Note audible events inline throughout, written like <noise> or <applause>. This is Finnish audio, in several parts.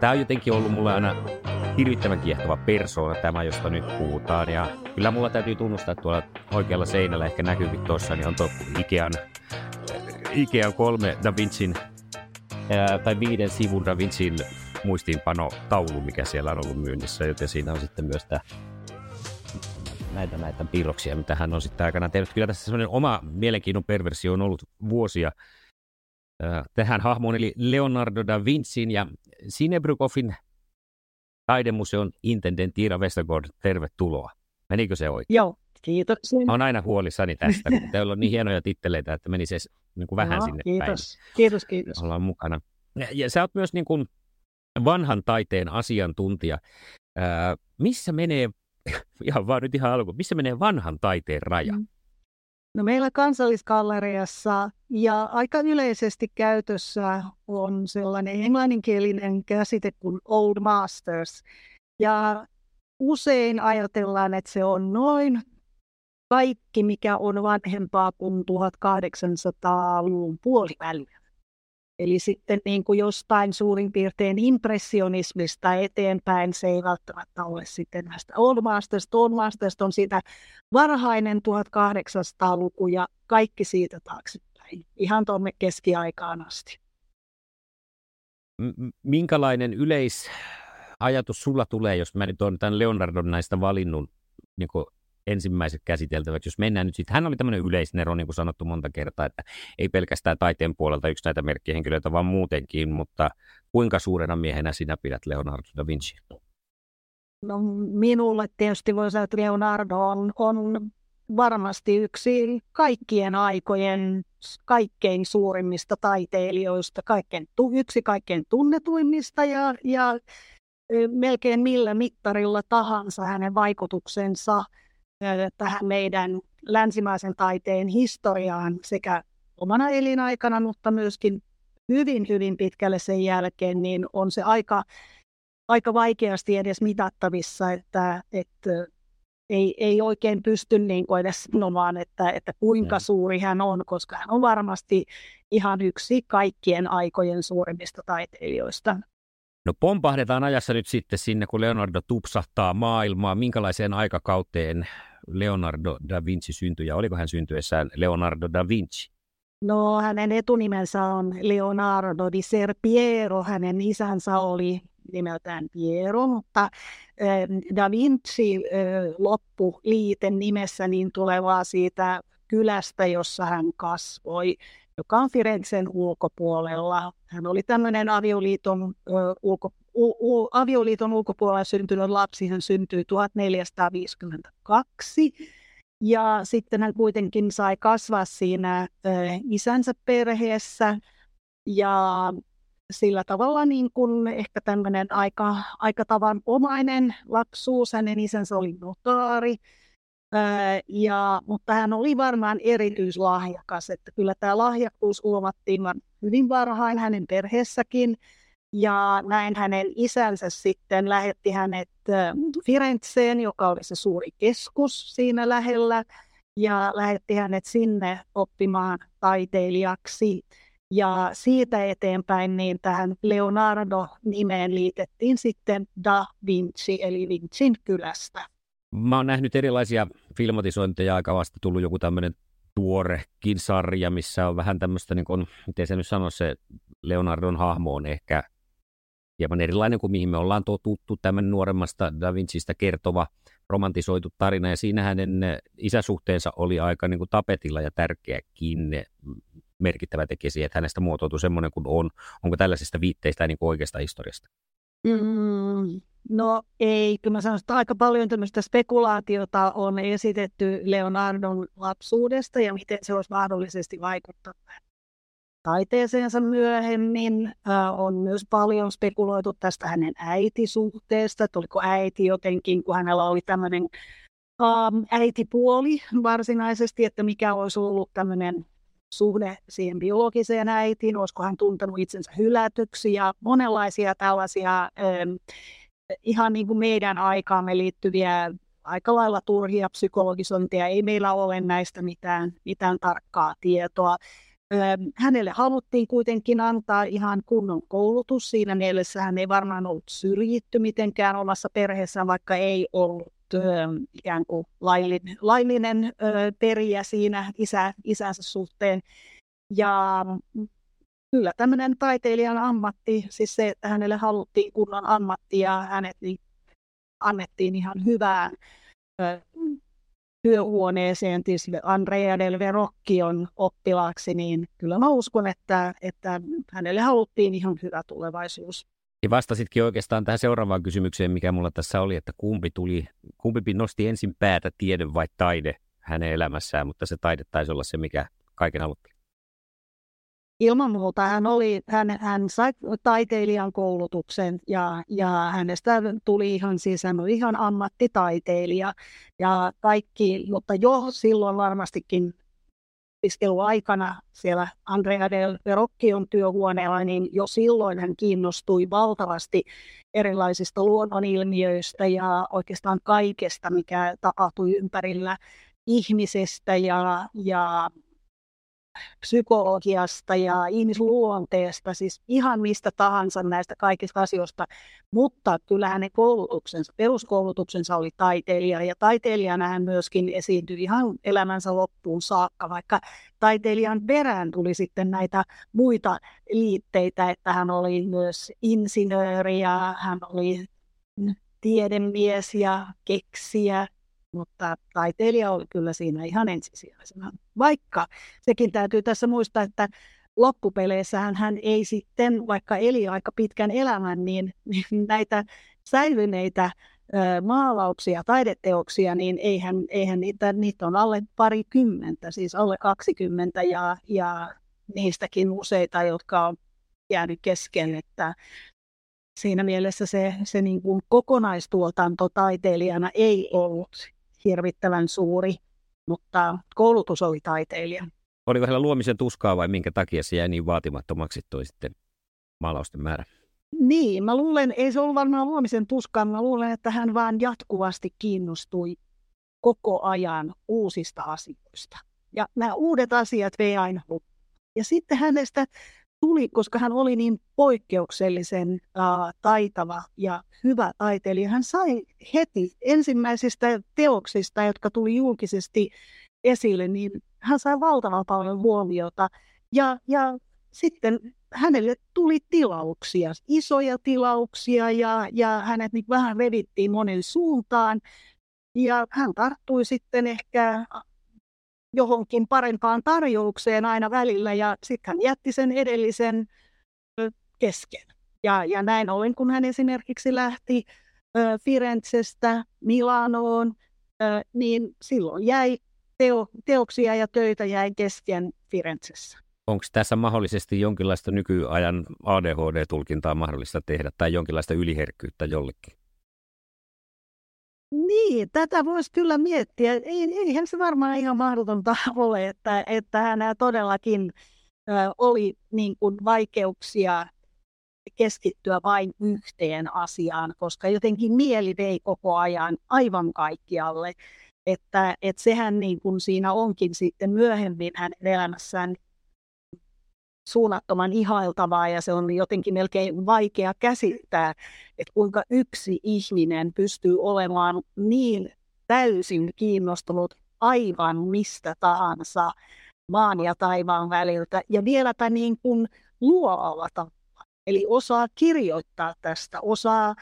Tämä on jotenkin ollut mulle aina hirvittävän kiehtova persoona, tämä josta nyt puhutaan. Ja kyllä mulla täytyy tunnustaa, että tuolla oikealla seinällä ehkä näkyykin tuossa, niin on tuo Ikean, Ikean kolme Da Vincin, ää, tai viiden sivun Da Vincin muistiinpano-taulu, mikä siellä on ollut myynnissä, joten siinä on sitten myös tämä näitä, näitä piirroksia, mitä hän on sitten aikana tehnyt. Kyllä tässä semmoinen oma mielenkiinnon perversio on ollut vuosia tähän hahmoon, eli Leonardo da Vincin ja Sinebrykoffin taidemuseon intendentti Iira Westergaard, tervetuloa. Menikö se oikein? Joo, kiitos. Mä oon aina huolissani tästä, kun teillä on niin hienoja titteleitä, että menisi edes niin kuin vähän Joo, sinne kiitos. päin. Kiitos, kiitos. Ollaan mukana. Ja, ja sä oot myös niin kuin vanhan taiteen asiantuntija. Ää, missä menee, <laughs> ihan vaan nyt ihan alku, missä menee vanhan taiteen raja? Mm. No meillä kansallisgalleriassa ja aika yleisesti käytössä on sellainen englanninkielinen käsite kuin Old Masters. Ja usein ajatellaan, että se on noin kaikki, mikä on vanhempaa kuin 1800-luvun puoliväliä. Eli sitten niin kuin jostain suurin piirtein impressionismista eteenpäin se ei välttämättä ole sitten näistä Old Masters. Old Masters on siitä varhainen 1800-luku ja kaikki siitä taaksepäin, ihan tuonne keskiaikaan asti. Minkälainen yleisajatus sulla tulee, jos mä nyt olen tämän Leonardon näistä valinnut niin ensimmäiset käsiteltäväksi, jos mennään nyt sitten, hän oli tämmöinen yleisnero, niin kuin sanottu monta kertaa, että ei pelkästään taiteen puolelta yksi näitä merkkihenkilöitä, vaan muutenkin, mutta kuinka suurena miehenä sinä pidät Leonardo da Vinci? No, minulle tietysti voi sanoa, että Leonardo on, on varmasti yksi kaikkien aikojen kaikkein suurimmista taiteilijoista, kaikkein, yksi kaikkein tunnetuimmista ja, ja melkein millä mittarilla tahansa hänen vaikutuksensa tähän meidän länsimaisen taiteen historiaan sekä omana elinaikana, mutta myöskin hyvin, hyvin pitkälle sen jälkeen, niin on se aika, aika vaikeasti edes mitattavissa, että, että ei, ei oikein pysty niin kuin edes sanomaan, että, että kuinka mm. suuri hän on, koska hän on varmasti ihan yksi kaikkien aikojen suurimmista taiteilijoista. No pompahdetaan ajassa nyt sitten sinne, kun Leonardo tupsahtaa maailmaa. Minkälaiseen aikakauteen Leonardo da Vinci syntyi ja oliko hän syntyessään Leonardo da Vinci? No hänen etunimensä on Leonardo di Serpiero. Hänen isänsä oli nimeltään Piero, mutta Da Vinci loppuliiten nimessä niin tulevaa siitä kylästä, jossa hän kasvoi, joka on Firenzen ulkopuolella. Hän oli tämmöinen avioliiton, ulko, u, avioliiton ulkopuolella syntynyt lapsi. Hän syntyi 1452 ja sitten hän kuitenkin sai kasvaa siinä isänsä perheessä ja sillä tavalla niin kuin ehkä tämmöinen aika, aika tavanomainen lapsuus. Hänen isänsä oli notaari, ja, mutta hän oli varmaan erityislahjakas, että kyllä tämä lahjakkuus huomattiin hyvin varhain hänen perheessäkin. Ja näin hänen isänsä sitten lähetti hänet Firenzeen, joka oli se suuri keskus siinä lähellä, ja lähetti hänet sinne oppimaan taiteilijaksi. Ja siitä eteenpäin niin tähän Leonardo-nimeen liitettiin sitten Da Vinci, eli Vincin kylästä. Mä oon nähnyt erilaisia filmatisointeja, aika vasta tullut joku tämmöinen tuorekin sarja, missä on vähän tämmöistä, niin kun, miten se nyt sanoo, se Leonardon hahmo on ehkä hieman erilainen kuin mihin me ollaan totuttu, tämmöinen nuoremmasta Da Vincistä kertova romantisoitu tarina, ja siinä hänen isäsuhteensa oli aika niin kuin tapetilla ja tärkeäkin merkittävä tekijä siihen, että hänestä muotoutui semmoinen kuin on. Onko tällaisista viitteistä niin oikeasta historiasta? Mm, no ei, kyllä mä sanoisin, että aika paljon tämmöistä spekulaatiota on esitetty Leonardon lapsuudesta ja miten se olisi mahdollisesti vaikuttanut taiteeseensa myöhemmin. On myös paljon spekuloitu tästä hänen äitisuhteesta, että oliko äiti jotenkin, kun hänellä oli tämmöinen ähm, äitipuoli varsinaisesti, että mikä olisi ollut tämmöinen suhde siihen biologiseen äitiin, olisiko hän tuntenut itsensä hylätyksi ja monenlaisia tällaisia ihan niin kuin meidän aikaamme liittyviä aika lailla turhia psykologisointia. Ei meillä ole näistä mitään, mitään tarkkaa tietoa. Hänelle haluttiin kuitenkin antaa ihan kunnon koulutus. Siinä mielessä hän ei varmaan ollut syrjitty mitenkään omassa perheessään, vaikka ei ollut ikään kuin laillinen, laillinen perijä siinä isä, isänsä suhteen. Ja kyllä tämmöinen taiteilijan ammatti, siis se, että hänelle haluttiin kunnon ammatti ja hänet niin annettiin ihan hyvään työhuoneeseen tietysti Andrea del Verocchion oppilaaksi, niin kyllä mä uskon, että, että hänelle haluttiin ihan hyvä tulevaisuus. Ja vastasitkin oikeastaan tähän seuraavaan kysymykseen, mikä mulla tässä oli, että kumpi, tuli, kumpi nosti ensin päätä, tiede vai taide hänen elämässään, mutta se taide taisi olla se, mikä kaiken aloitti. Ilman muuta hän, oli, hän, hän sai taiteilijan koulutuksen ja, ja hänestä tuli ihan siis hän oli ihan ammattitaiteilija. Ja kaikki, mutta jo silloin varmastikin opiskeluaikana siellä Andrea del Verocchion työhuoneella, niin jo silloin hän kiinnostui valtavasti erilaisista luonnonilmiöistä ja oikeastaan kaikesta, mikä tapahtui ympärillä ihmisestä ja, ja psykologiasta ja ihmisluonteesta, siis ihan mistä tahansa näistä kaikista asioista, mutta kyllä hänen koulutuksensa, peruskoulutuksensa oli taiteilija ja taiteilijana hän myöskin esiintyi ihan elämänsä loppuun saakka, vaikka taiteilijan perään tuli sitten näitä muita liitteitä, että hän oli myös insinööri ja hän oli tiedemies ja keksiä mutta taiteilija oli kyllä siinä ihan ensisijaisena. Vaikka sekin täytyy tässä muistaa, että loppupeleissähän hän ei sitten, vaikka eli aika pitkän elämän, niin, <laughs> näitä säilyneitä maalauksia, taideteoksia, niin eihän, eihän niitä, niitä on alle parikymmentä, siis alle 20 ja, ja niistäkin useita, jotka on jäänyt kesken, että siinä mielessä se, se niin kuin kokonaistuotanto taiteilijana ei ollut hirvittävän suuri, mutta koulutus oli taiteilija. Oliko hänellä luomisen tuskaa vai minkä takia se jäi niin vaatimattomaksi toi sitten maalausten määrä? Niin, mä luulen, ei se ollut varmaan luomisen tuskaa, mä luulen, että hän vaan jatkuvasti kiinnostui koko ajan uusista asioista. Ja nämä uudet asiat vei aina Ja sitten hänestä tuli, koska hän oli niin poikkeuksellisen uh, taitava ja hyvä taiteilija, hän sai heti ensimmäisistä teoksista, jotka tuli julkisesti esille, niin hän sai valtavan paljon huomiota. Ja, ja sitten hänelle tuli tilauksia, isoja tilauksia ja, ja hänet niin vähän revittiin monen suuntaan. Ja hän tarttui sitten ehkä johonkin parempaan tarjoukseen aina välillä ja sitten hän jätti sen edellisen kesken. Ja, ja näin ollen, kun hän esimerkiksi lähti ö, Firenzestä Milanoon, ö, niin silloin jäi teo, teoksia ja töitä jäi kesken Firenzessä. Onko tässä mahdollisesti jonkinlaista nykyajan ADHD-tulkintaa mahdollista tehdä tai jonkinlaista yliherkkyyttä jollekin? Niin, tätä voisi kyllä miettiä. Ei, eihän se varmaan ihan mahdotonta <laughs> ole, että, että hänellä todellakin ö, oli niin kuin vaikeuksia keskittyä vain yhteen asiaan, koska jotenkin mieli vei koko ajan aivan kaikkialle. Että, että sehän niin kuin siinä onkin sitten myöhemmin hänen elämässään suunnattoman ihailtavaa ja se on jotenkin melkein vaikea käsittää, että kuinka yksi ihminen pystyy olemaan niin täysin kiinnostunut aivan mistä tahansa maan ja taivaan väliltä ja vieläpä niin kuin luovalla tavalla. Eli osaa kirjoittaa tästä, osaa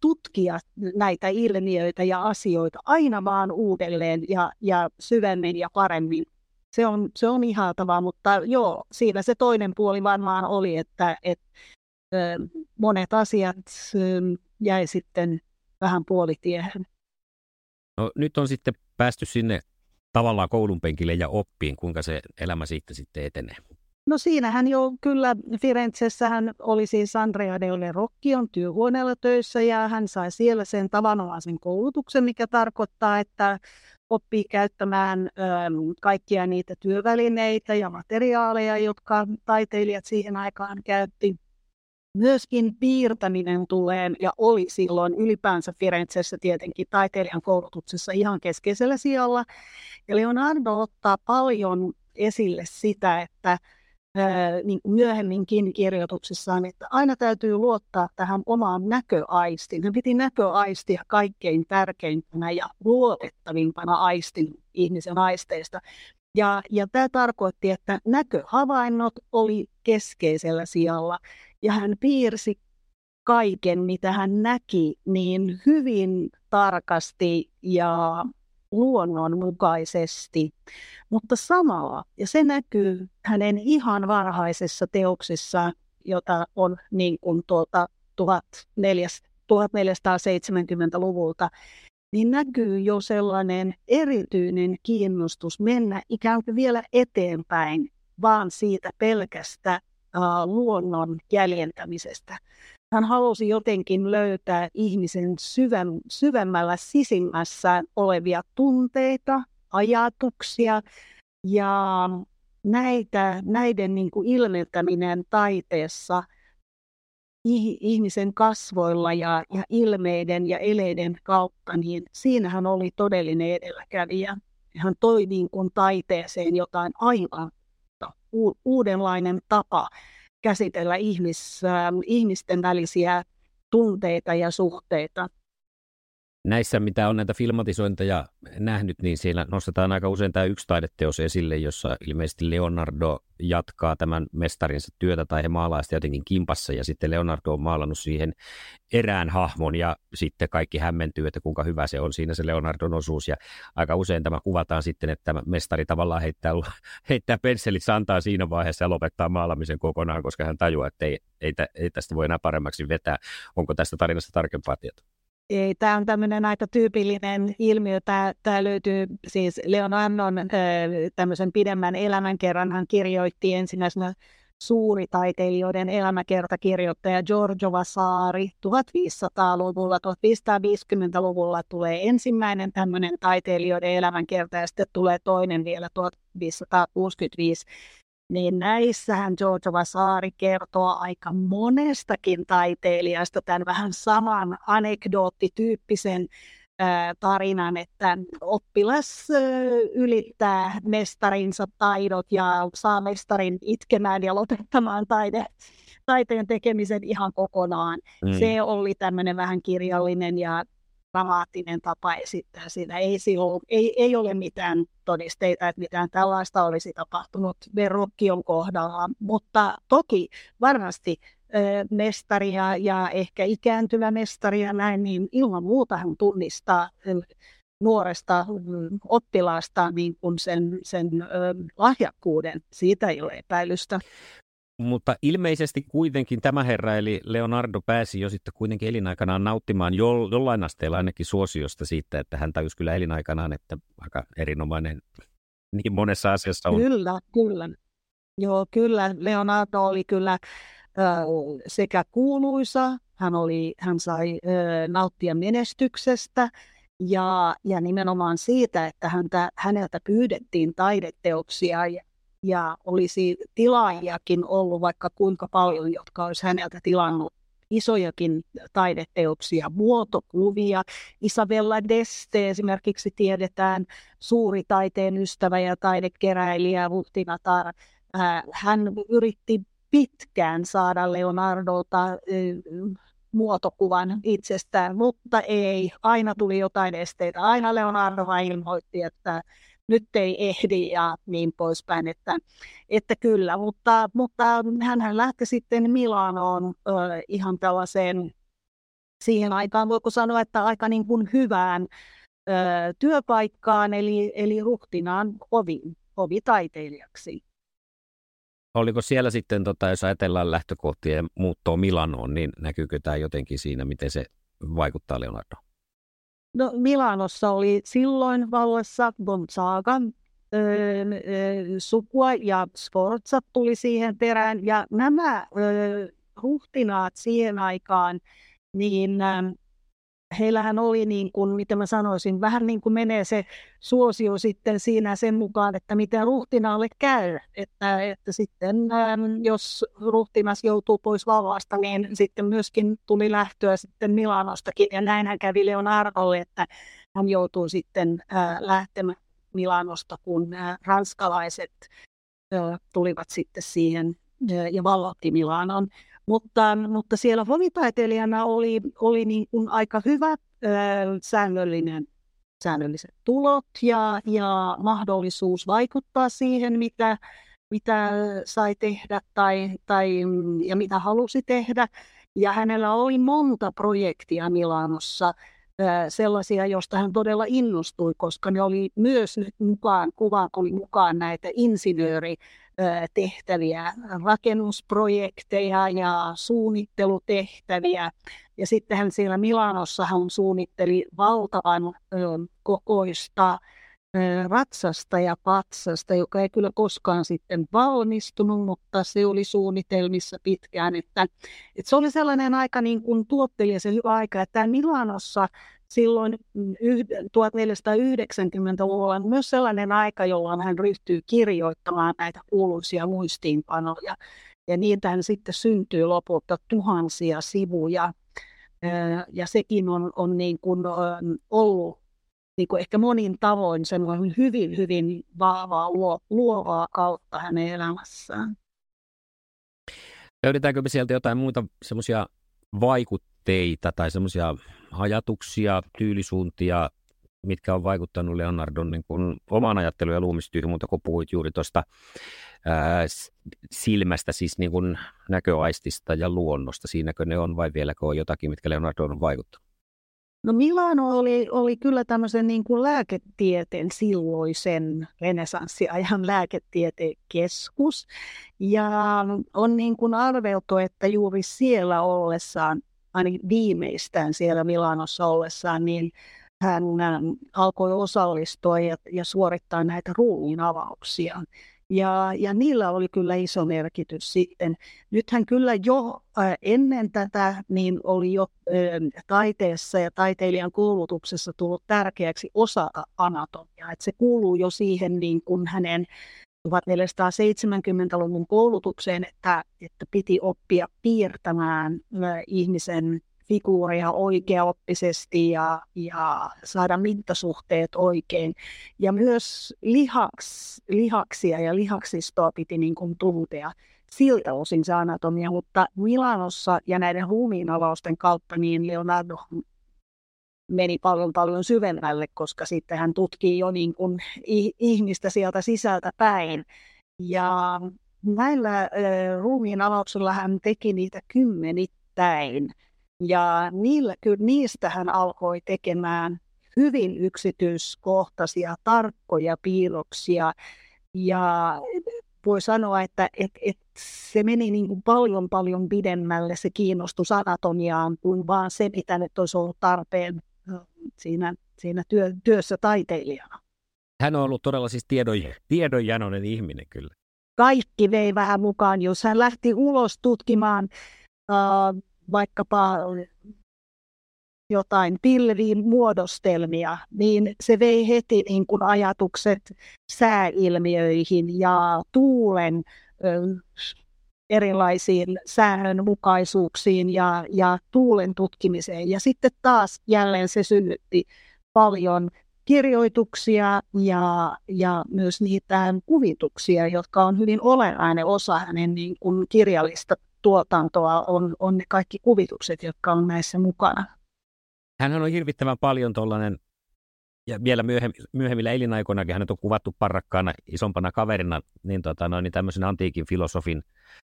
tutkia näitä ilmiöitä ja asioita aina vaan uudelleen ja, ja syvemmin ja paremmin se on, se on ihaltavaa, mutta joo, siinä se toinen puoli varmaan oli, että, että monet asiat jäi sitten vähän puolitiehen. No, nyt on sitten päästy sinne tavallaan koulun penkille ja oppiin, kuinka se elämä siitä sitten etenee. No siinähän jo kyllä Firenzessä hän oli siis Andrea Deole Rocchion työhuoneella töissä ja hän sai siellä sen tavanomaisen koulutuksen, mikä tarkoittaa, että oppii käyttämään ö, kaikkia niitä työvälineitä ja materiaaleja, jotka taiteilijat siihen aikaan käytti. Myöskin piirtäminen tulee ja oli silloin ylipäänsä Firenzessä tietenkin taiteilijan koulutuksessa ihan keskeisellä sijalla. Ja Leonardo ottaa paljon esille sitä, että niin myöhemminkin kirjoituksissaan, että aina täytyy luottaa tähän omaan näköaistiin. Hän piti näköaistia kaikkein tärkeimpänä ja luotettavimpana aistin ihmisen aisteista. Ja, ja tämä tarkoitti, että näköhavainnot oli keskeisellä sijalla ja hän piirsi kaiken, mitä hän näki, niin hyvin tarkasti ja luonnonmukaisesti, mutta samalla, ja se näkyy hänen ihan varhaisessa teoksessa, jota on niin kuin tuolta 1470-luvulta, niin näkyy jo sellainen erityinen kiinnostus mennä ikään kuin vielä eteenpäin, vaan siitä pelkästä uh, luonnon jäljentämisestä. Hän halusi jotenkin löytää ihmisen syvem, syvemmällä sisimmässä olevia tunteita, ajatuksia ja näitä, näiden niin kuin ilmentäminen taiteessa ihmisen kasvoilla ja, ja ilmeiden ja eleiden kautta, niin siinähän oli todellinen edelläkävijä. Hän toi niin kuin taiteeseen jotain aivan uudenlainen tapa käsitellä ihmis, ihmisten välisiä tunteita ja suhteita näissä, mitä on näitä filmatisointeja nähnyt, niin siellä nostetaan aika usein tämä yksi taideteos esille, jossa ilmeisesti Leonardo jatkaa tämän mestarinsa työtä tai he maalaa sitä jotenkin kimpassa ja sitten Leonardo on maalannut siihen erään hahmon ja sitten kaikki hämmentyy, että kuinka hyvä se on siinä se Leonardon osuus ja aika usein tämä kuvataan sitten, että tämä mestari tavallaan heittää, <laughs> heittää pensselit santaa siinä vaiheessa ja lopettaa maalamisen kokonaan, koska hän tajuaa, että ei, ei, ei tästä voi enää paremmaksi vetää. Onko tästä tarinasta tarkempaa tietoa? Tämä on tämmöinen aika tyypillinen ilmiö. Tämä, tämä löytyy siis Leonardon tämmöisen pidemmän elämänkerran. Hän kirjoitti ensimmäisenä suuritaiteilijoiden elämäkertakirjoittaja Giorgio Vasari 1500-luvulla, 1550-luvulla tulee ensimmäinen tämmöinen taiteilijoiden elämänkerta ja sitten tulee toinen vielä 1565 niin näissähän Giorgio Vasari kertoo aika monestakin taiteilijasta tämän vähän saman anekdoottityyppisen tarinan, että oppilas ylittää mestarinsa taidot ja saa mestarin itkemään ja lopettamaan taide, taiteen tekemisen ihan kokonaan. Mm. Se oli tämmöinen vähän kirjallinen ja dramaattinen tapa esittää sitä. Ei, silloin, ei, ei ole mitään todisteita, että mitään tällaista olisi tapahtunut Verrokkion kohdalla, mutta toki varmasti mestari ja, ja ehkä ikääntyvä mestari ja näin, niin ilman muuta hän tunnistaa nuoresta oppilaasta niin kuin sen, sen lahjakkuuden. Siitä ei ole epäilystä. Mutta ilmeisesti kuitenkin tämä herra, eli Leonardo, pääsi jo sitten kuitenkin elinaikanaan nauttimaan jo, jollain asteella ainakin suosiosta siitä, että hän tajusi kyllä elinaikanaan, että aika erinomainen niin monessa asiassa on. Kyllä, kyllä. Joo, kyllä. Leonardo oli kyllä sekä kuuluisa, hän, oli, hän sai nauttia menestyksestä ja, ja nimenomaan siitä, että häntä, häneltä pyydettiin taideteoksia ja, ja olisi tilaajakin ollut vaikka kuinka paljon, jotka olisi häneltä tilannut isojakin taideteoksia, muotokuvia. Isabella Deste esimerkiksi tiedetään suuri taiteen ystävä ja taidekeräilijä Ruhtinatar. Hän yritti pitkään saada Leonardolta muotokuvan itsestään, mutta ei. Aina tuli jotain esteitä. Aina Leonardo ilmoitti, että nyt ei ehdi ja niin poispäin, että, että kyllä. Mutta, mutta hän lähti sitten Milanoon ö, ihan tällaiseen siihen aikaan, voiko sanoa, että aika niin kuin hyvään ö, työpaikkaan, eli, eli ruhtinaan ovi, ovitaiteilijaksi. Oliko siellä sitten, tota, jos ajatellaan lähtökohtia ja muuttoa Milanoon, niin näkyykö tämä jotenkin siinä, miten se vaikuttaa Leonardo? No Milanossa oli silloin vallassa Gonzaga, sukua ja Sforza tuli siihen perään. Ja nämä ö, ruhtinaat siihen aikaan, niin heillähän oli, niin kuin, mitä mä sanoisin, vähän niin kuin menee se suosio sitten siinä sen mukaan, että miten ruhtinaalle käy. Että, että sitten ähm, jos ruhtinas joutuu pois vallasta, niin sitten myöskin tuli lähtöä sitten Milanostakin. Ja näinhän kävi Leonardolle, että hän joutuu sitten äh, lähtemään Milanosta, kun äh, ranskalaiset äh, tulivat sitten siihen ja vallotti Milanon. Mutta, mutta siellä hovitaiteilijana oli, oli niin kuin aika hyvä äh, säännöllinen, säännölliset tulot ja, ja mahdollisuus vaikuttaa siihen, mitä, mitä sai tehdä tai, tai, ja mitä halusi tehdä. Ja hänellä oli monta projektia Milanossa, sellaisia, joista hän todella innostui, koska ne oli myös nyt mukaan, kuvaan tuli mukaan näitä insinööri tehtäviä, rakennusprojekteja ja suunnittelutehtäviä. Ja sitten hän siellä Milanossa hän suunnitteli valtavan kokoista ratsasta ja patsasta, joka ei kyllä koskaan sitten valmistunut, mutta se oli suunnitelmissa pitkään. Että, että se oli sellainen aika niin kuin tuottelija se hyvä aika, että Milanossa silloin 1490-luvulla myös sellainen aika, jolloin hän ryhtyy kirjoittamaan näitä kuuluisia muistiinpanoja. Ja niitähän sitten syntyy lopulta tuhansia sivuja. Ja sekin on, on niin kuin ollut niin kuin ehkä monin tavoin semmoinen hyvin, hyvin vahvaa luovaa kautta hänen elämässään. Löydetäänkö me sieltä jotain muita semmoisia vaikutteita tai semmoisia ajatuksia, tyylisuuntia, mitkä on vaikuttanut Leonardon niin kuin omaan ajatteluun ja luomistyyhyn, mutta kun puhuit juuri tuosta silmästä, siis niin kuin näköaistista ja luonnosta, siinäkö ne on vai vieläkö on jotakin, mitkä Leonardo on vaikuttanut? No Milano oli, oli kyllä tämmöisen niin kuin lääketieteen silloisen renesanssiajan <laughs> lääketieteen keskus. Ja on niin kuin arveltu, että juuri siellä ollessaan, ainakin viimeistään siellä Milanossa ollessaan, niin hän alkoi osallistua ja, ja suorittaa näitä ruumiin avauksia. Ja, ja niillä oli kyllä iso merkitys sitten. Nythän kyllä jo ennen tätä niin oli jo taiteessa ja taiteilijan koulutuksessa tullut tärkeäksi osata anatomiaa. Se kuuluu jo siihen niin kuin hänen 1470-luvun koulutukseen, että, että piti oppia piirtämään ihmisen figuuria oikeaoppisesti ja, ja saada mittasuhteet oikein. Ja myös lihaks, lihaksia ja lihaksistoa piti niin kuin tuntea siltä osin se anatomia, mutta Milanossa ja näiden ruumiinavausten kautta niin Leonardo meni paljon paljon syvemmälle, koska sitten hän tutkii jo niin kuin ihmistä sieltä sisältä päin. Ja näillä ruumiin avauksilla hän teki niitä kymmenittäin. Ja niillä, kyllä niistä hän alkoi tekemään hyvin yksityiskohtaisia, tarkkoja piirroksia. Ja voi sanoa, että et, et se meni niin kuin paljon paljon pidemmälle se kiinnostus anatomiaan kuin vaan se, mitä nyt olisi ollut tarpeen siinä, siinä työ, työssä taiteilijana. Hän on ollut todella siis tiedon, tiedonjanoinen ihminen kyllä. Kaikki vei vähän mukaan, jos hän lähti ulos tutkimaan äh, vaikkapa jotain pilviin muodostelmia, niin se vei heti niin kuin ajatukset sääilmiöihin ja tuulen erilaisiin säännönmukaisuuksiin ja, ja tuulen tutkimiseen. Ja sitten taas jälleen se synnytti paljon kirjoituksia ja, ja myös niitä kuvituksia, jotka on hyvin olennainen osa hänen niin kuin kirjallista tuotantoa, on, on ne kaikki kuvitukset, jotka on näissä mukana. Hän on hirvittävän paljon tuollainen, ja vielä myöhemmillä elinaikoinakin hänet on kuvattu parrakkaana isompana kaverina, niin, tota, noin, niin tämmöisen antiikin filosofin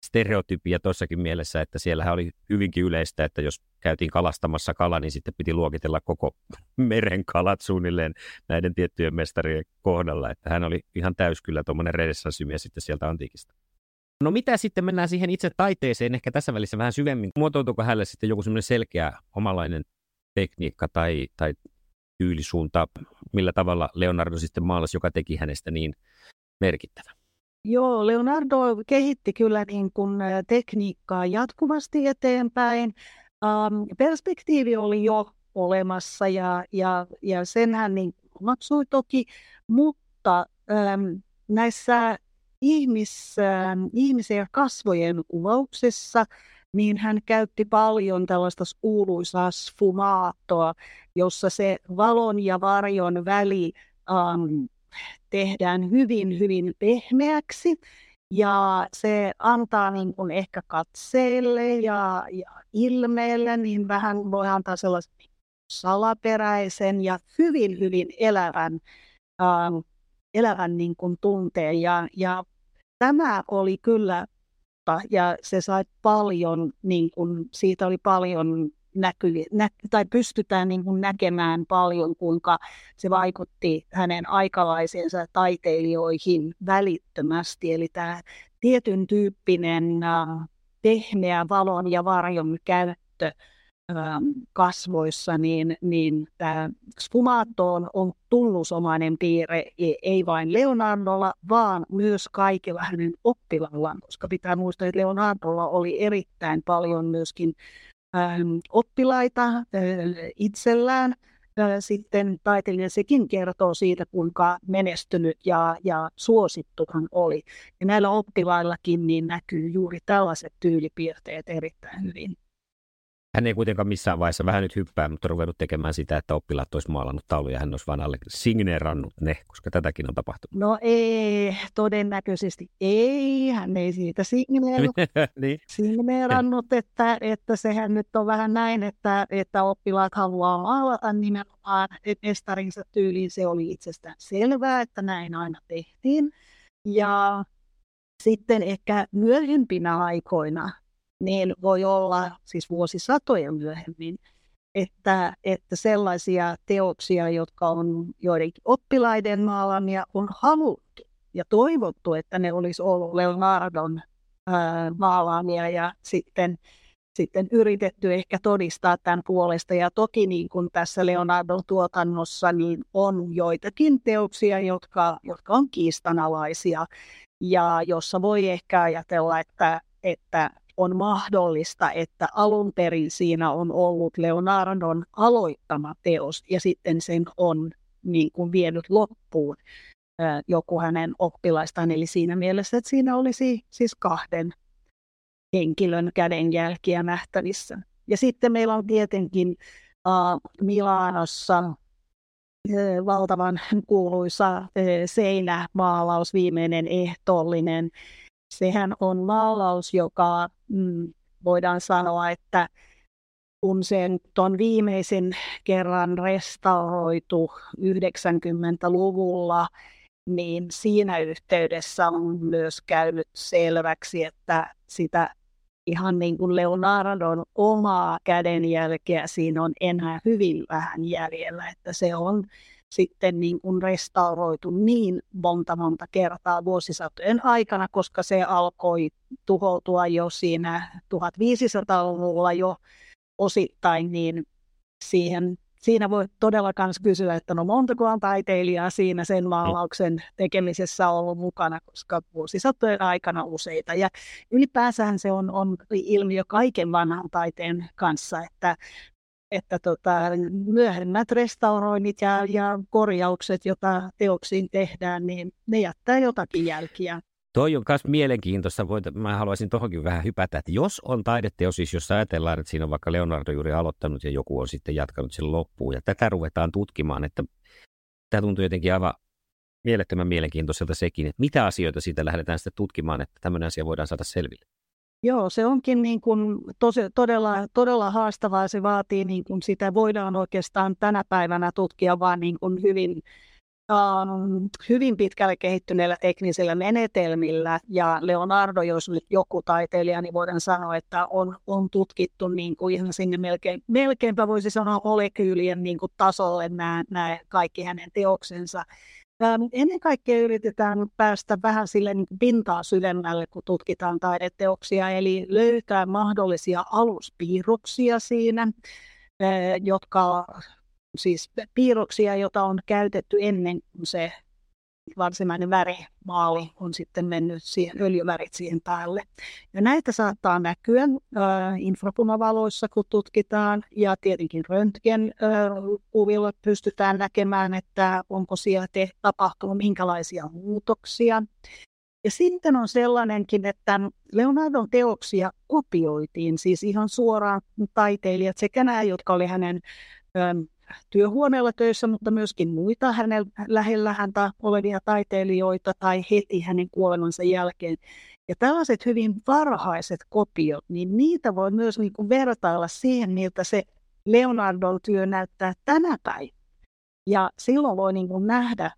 stereotypia tuossakin mielessä, että siellä oli hyvinkin yleistä, että jos käytiin kalastamassa kala, niin sitten piti luokitella koko <laughs> meren kalat suunnilleen näiden tiettyjen mestarien kohdalla, että hän oli ihan täys kyllä tuommoinen renessanssimies sitten sieltä antiikista. No mitä sitten mennään siihen itse taiteeseen, ehkä tässä välissä vähän syvemmin. Muotoutuuko hänelle sitten joku semmoinen selkeä omalainen tekniikka tai, tai tyylisuunta, millä tavalla Leonardo sitten maalasi, joka teki hänestä niin merkittävä? Joo, Leonardo kehitti kyllä niin kuin tekniikkaa jatkuvasti eteenpäin. Perspektiivi oli jo olemassa ja, ja, ja sen hän niin maksui toki, mutta um, näissä ihmis, um, ihmisen kasvojen kuvauksessa niin hän käytti paljon tällaista kuuluisaa sfumaattoa, jossa se valon ja varjon väli um, tehdään hyvin, hyvin pehmeäksi. Ja se antaa niin kuin ehkä katseelle ja, ja ilmeelle, niin vähän voi antaa sellaisen salaperäisen ja hyvin, hyvin elävän, äh, elävän niin kuin tunteen. Ja, ja tämä oli kyllä, ja se sai paljon, niin kuin, siitä oli paljon näky, nä, tai pystytään niin kuin näkemään paljon, kuinka se vaikutti hänen aikalaisensa taiteilijoihin välittömästi. Eli tämä tietyn tyyppinen äh, pehmeä valon ja varjon käyttö äh, kasvoissa, niin, niin tämä sfumaatto on, on tunnusomainen piirre, e, ei vain Leonardolla, vaan myös kaikilla hänen oppilaillaan, koska pitää muistaa, että Leonardolla oli erittäin paljon myöskin oppilaita itsellään. Sitten taiteilija sekin kertoo siitä, kuinka menestynyt ja, ja suosittu hän oli. Ja näillä oppilaillakin niin näkyy juuri tällaiset tyylipiirteet erittäin hyvin. Hän ei kuitenkaan missään vaiheessa vähän nyt hyppää, mutta ruvennut tekemään sitä, että oppilaat olisi maalannut tauluja. Hän olisi vain alle signeerannut ne, koska tätäkin on tapahtunut. No ei, todennäköisesti ei. Hän ei siitä signeeru, <laughs> niin. signeerannut, että, että sehän nyt on vähän näin, että, että oppilaat haluaa maalata nimenomaan mestarinsa tyyliin. Se oli itsestään selvää, että näin aina tehtiin. Ja sitten ehkä myöhempinä aikoina niin voi olla siis vuosisatoja myöhemmin, että, että sellaisia teoksia, jotka on joidenkin oppilaiden maalamia, on haluttu ja toivottu, että ne olisi ollut Leonardon maalaamia ja sitten, sitten yritetty ehkä todistaa tämän puolesta. Ja toki niin kuin tässä Leonardon tuotannossa niin on joitakin teoksia, jotka, jotka on kiistanalaisia ja jossa voi ehkä ajatella, että, että on mahdollista, että alun perin siinä on ollut Leonardon aloittama teos ja sitten sen on niin kuin vienyt loppuun joku hänen oppilaistaan. Eli siinä mielessä, että siinä olisi siis kahden henkilön kädenjälkiä nähtävissä. Ja sitten meillä on tietenkin uh, Milanossa uh, valtavan kuuluisa uh, seinämaalaus, viimeinen ehtoollinen. Sehän on maalaus, joka mm, voidaan sanoa, että kun sen on viimeisen kerran restauroitu 90-luvulla, niin siinä yhteydessä on myös käynyt selväksi, että sitä ihan niin kuin Leonardon omaa kädenjälkeä siinä on enää hyvin vähän jäljellä, että se on sitten niin kuin restauroitu niin monta monta kertaa vuosisatojen aikana, koska se alkoi tuhoutua jo siinä 1500-luvulla jo osittain, niin siihen, siinä voi todella myös kysyä, että no montako on taiteilijaa siinä sen mm. maalauksen tekemisessä ollut mukana, koska vuosisatojen aikana useita. Ja ylipäänsä se on, on ilmiö kaiken vanhan taiteen kanssa, että että tota, myöhemmät restauroinnit ja, ja korjaukset, joita teoksiin tehdään, niin ne jättää jotakin jälkiä. Toi on myös mielenkiintoista. Voit, mä haluaisin tuohonkin vähän hypätä, että jos on taideteos, siis jos ajatellaan, että siinä on vaikka Leonardo juuri aloittanut ja joku on sitten jatkanut sen loppuun, ja tätä ruvetaan tutkimaan, että tämä tuntuu jotenkin aivan mielettömän mielenkiintoiselta sekin, että mitä asioita siitä lähdetään sitten tutkimaan, että tämmöinen asia voidaan saada selville. Joo, se onkin niin kuin tosi, todella, todella haastavaa. Se vaatii, niin kuin sitä voidaan oikeastaan tänä päivänä tutkia vain niin kuin hyvin um, hyvin pitkälle kehittyneillä teknisillä menetelmillä. Ja Leonardo, jos nyt joku taiteilija, niin voidaan sanoa, että on, on tutkittu niin kuin ihan sinne melkein, melkeinpä voisi sanoa molekyylien niin kuin tasolle nämä, nämä kaikki hänen teoksensa. Ähm, ennen kaikkea yritetään päästä vähän sille niin pintaa syvemmälle, kun tutkitaan taideteoksia, eli löytää mahdollisia aluspiirroksia siinä, jotka siis piirroksia, joita on käytetty ennen kuin se varsinainen värimaali on sitten mennyt siihen, öljyvärit siihen päälle. Ja näitä saattaa näkyä äh, infrapunavaloissa, kun tutkitaan, ja tietenkin röntgenkuvilla äh, pystytään näkemään, että onko siellä te, tapahtunut minkälaisia muutoksia. Ja sitten on sellainenkin, että Leonardon teoksia kopioitiin, siis ihan suoraan taiteilijat, sekä nämä, jotka oli hänen työhuoneella töissä, mutta myöskin muita hänen lähellä häntä olevia taiteilijoita tai heti hänen kuolemansa jälkeen. Ja tällaiset hyvin varhaiset kopiot, niin niitä voi myös niin kuin vertailla siihen, miltä se Leonardon työ näyttää tänä päivänä. Ja silloin voi niin kuin nähdä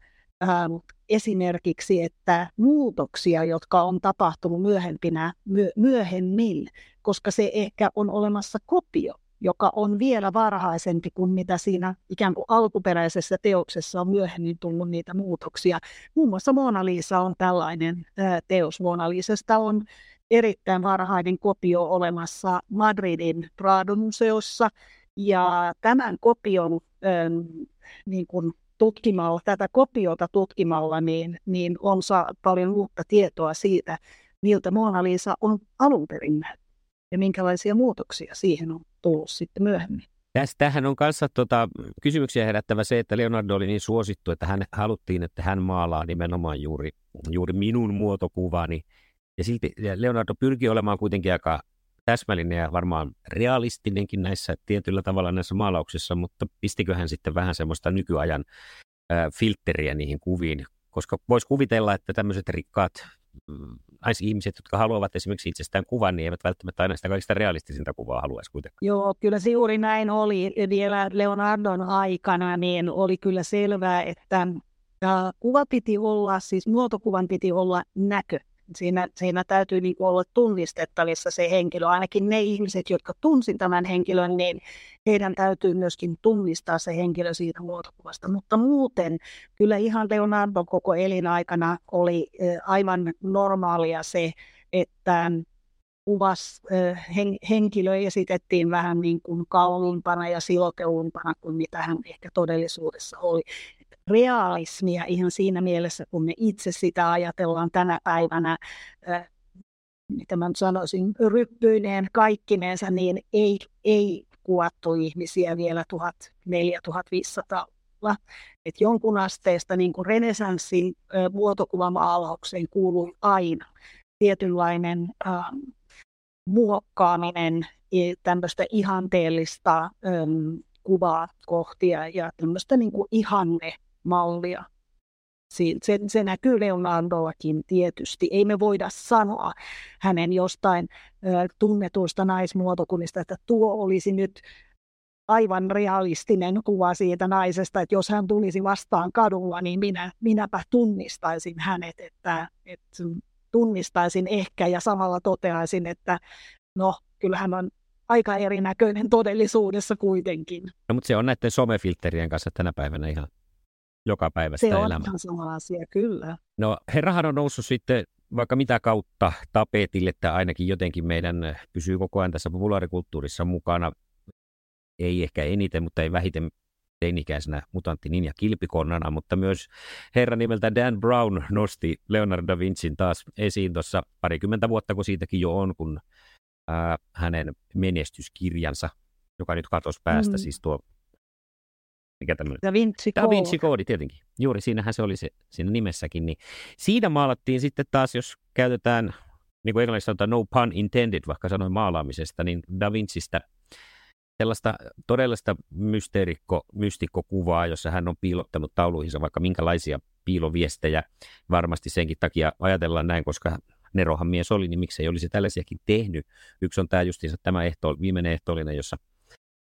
ähm, esimerkiksi, että muutoksia, jotka on tapahtunut myöhempinä, myö, myöhemmin, koska se ehkä on olemassa kopio joka on vielä varhaisempi kuin mitä siinä ikään kuin alkuperäisessä teoksessa on myöhemmin tullut niitä muutoksia. Muun muassa Mona Lisa on tällainen teos. Mona Lisasta on erittäin varhainen kopio olemassa Madridin Prado-museossa, ja tämän kopion niin kuin tutkimalla, tätä kopiota tutkimalla, niin, niin on saa paljon uutta tietoa siitä, miltä Mona Lisa on alun perin ja minkälaisia muutoksia siihen on tullut sitten myöhemmin. Tästähän on kanssa tota, kysymyksiä herättävä se, että Leonardo oli niin suosittu, että hän haluttiin, että hän maalaa nimenomaan juuri, juuri minun muotokuvani. Ja silti Leonardo pyrki olemaan kuitenkin aika täsmällinen ja varmaan realistinenkin näissä tietyllä tavalla näissä maalauksissa, mutta pistikö hän sitten vähän semmoista nykyajan äh, filtteriä niihin kuviin, koska voisi kuvitella, että tämmöiset rikkaat ihmiset, jotka haluavat esimerkiksi itsestään kuvan, niin eivät välttämättä aina sitä kaikista realistisinta kuvaa haluaisi kuitenkaan. Joo, kyllä se juuri näin oli. Vielä Leonardon aikana niin oli kyllä selvää, että kuva piti olla, siis muotokuvan piti olla näkö. Siinä, siinä täytyy niin olla tunnistettavissa se henkilö. Ainakin ne ihmiset, jotka tunsin tämän henkilön, niin heidän täytyy myöskin tunnistaa se henkilö siitä muotokuvasta. Mutta muuten kyllä ihan Leonardo koko elinaikana oli aivan normaalia se, että kuvas henkilö esitettiin vähän niin kuin kauniimpana ja siloteumpana kuin mitä hän ehkä todellisuudessa oli realismia ihan siinä mielessä, kun me itse sitä ajatellaan tänä päivänä, äh, mitä mä sanoisin, ryppyineen kaikkineensa, niin ei, ei kuvattu ihmisiä vielä 1400-1500 että jonkun asteesta niin kuin renesanssin äh, muotokuvamaalaukseen kuului aina tietynlainen äh, muokkaaminen tämmöistä ihanteellista äm, kuvaa kohtia ja tämmöistä niin kuin ihanne-mallia. Se, se näkyy Leonardoakin tietysti. Ei me voida sanoa hänen jostain ö, tunnetuista naismuotokunnista, että tuo olisi nyt aivan realistinen kuva siitä naisesta, että jos hän tulisi vastaan kadulla, niin minä, minäpä tunnistaisin hänet, että, että tunnistaisin ehkä ja samalla toteaisin, että no, kyllähän on aika erinäköinen todellisuudessa kuitenkin. No, mutta se on näiden somefilterien kanssa tänä päivänä ihan joka päivä sitä Se on elämää. ihan sama asia, kyllä. No herrahan on noussut sitten vaikka mitä kautta tapetille, että ainakin jotenkin meidän pysyy koko ajan tässä populaarikulttuurissa mukana. Ei ehkä eniten, mutta ei vähiten teinikäisenä mutantti Ninja Kilpikonnana, mutta myös herra nimeltä Dan Brown nosti Leonardo da Vincin taas esiin tuossa parikymmentä vuotta, kun siitäkin jo on, kun ää, hänen menestyskirjansa, joka nyt katosi päästä, mm. siis tuo mikä tämmöinen? Da Vinci Da Vinci koodi tietenkin. Juuri siinähän se oli se, siinä nimessäkin. Niin siinä maalattiin sitten taas, jos käytetään, niin kuin englanniksi sanotaan no pun intended, vaikka sanoin maalaamisesta, niin Da Vincistä sellaista todellista mysteerikko, mystikkokuvaa, jossa hän on piilottanut tauluihinsa vaikka minkälaisia piiloviestejä. Varmasti senkin takia ajatellaan näin, koska Nerohan mies oli, niin miksei olisi tällaisiakin tehnyt. Yksi on tämä justiinsa tämä ehto, viimeinen ehtoollinen, jossa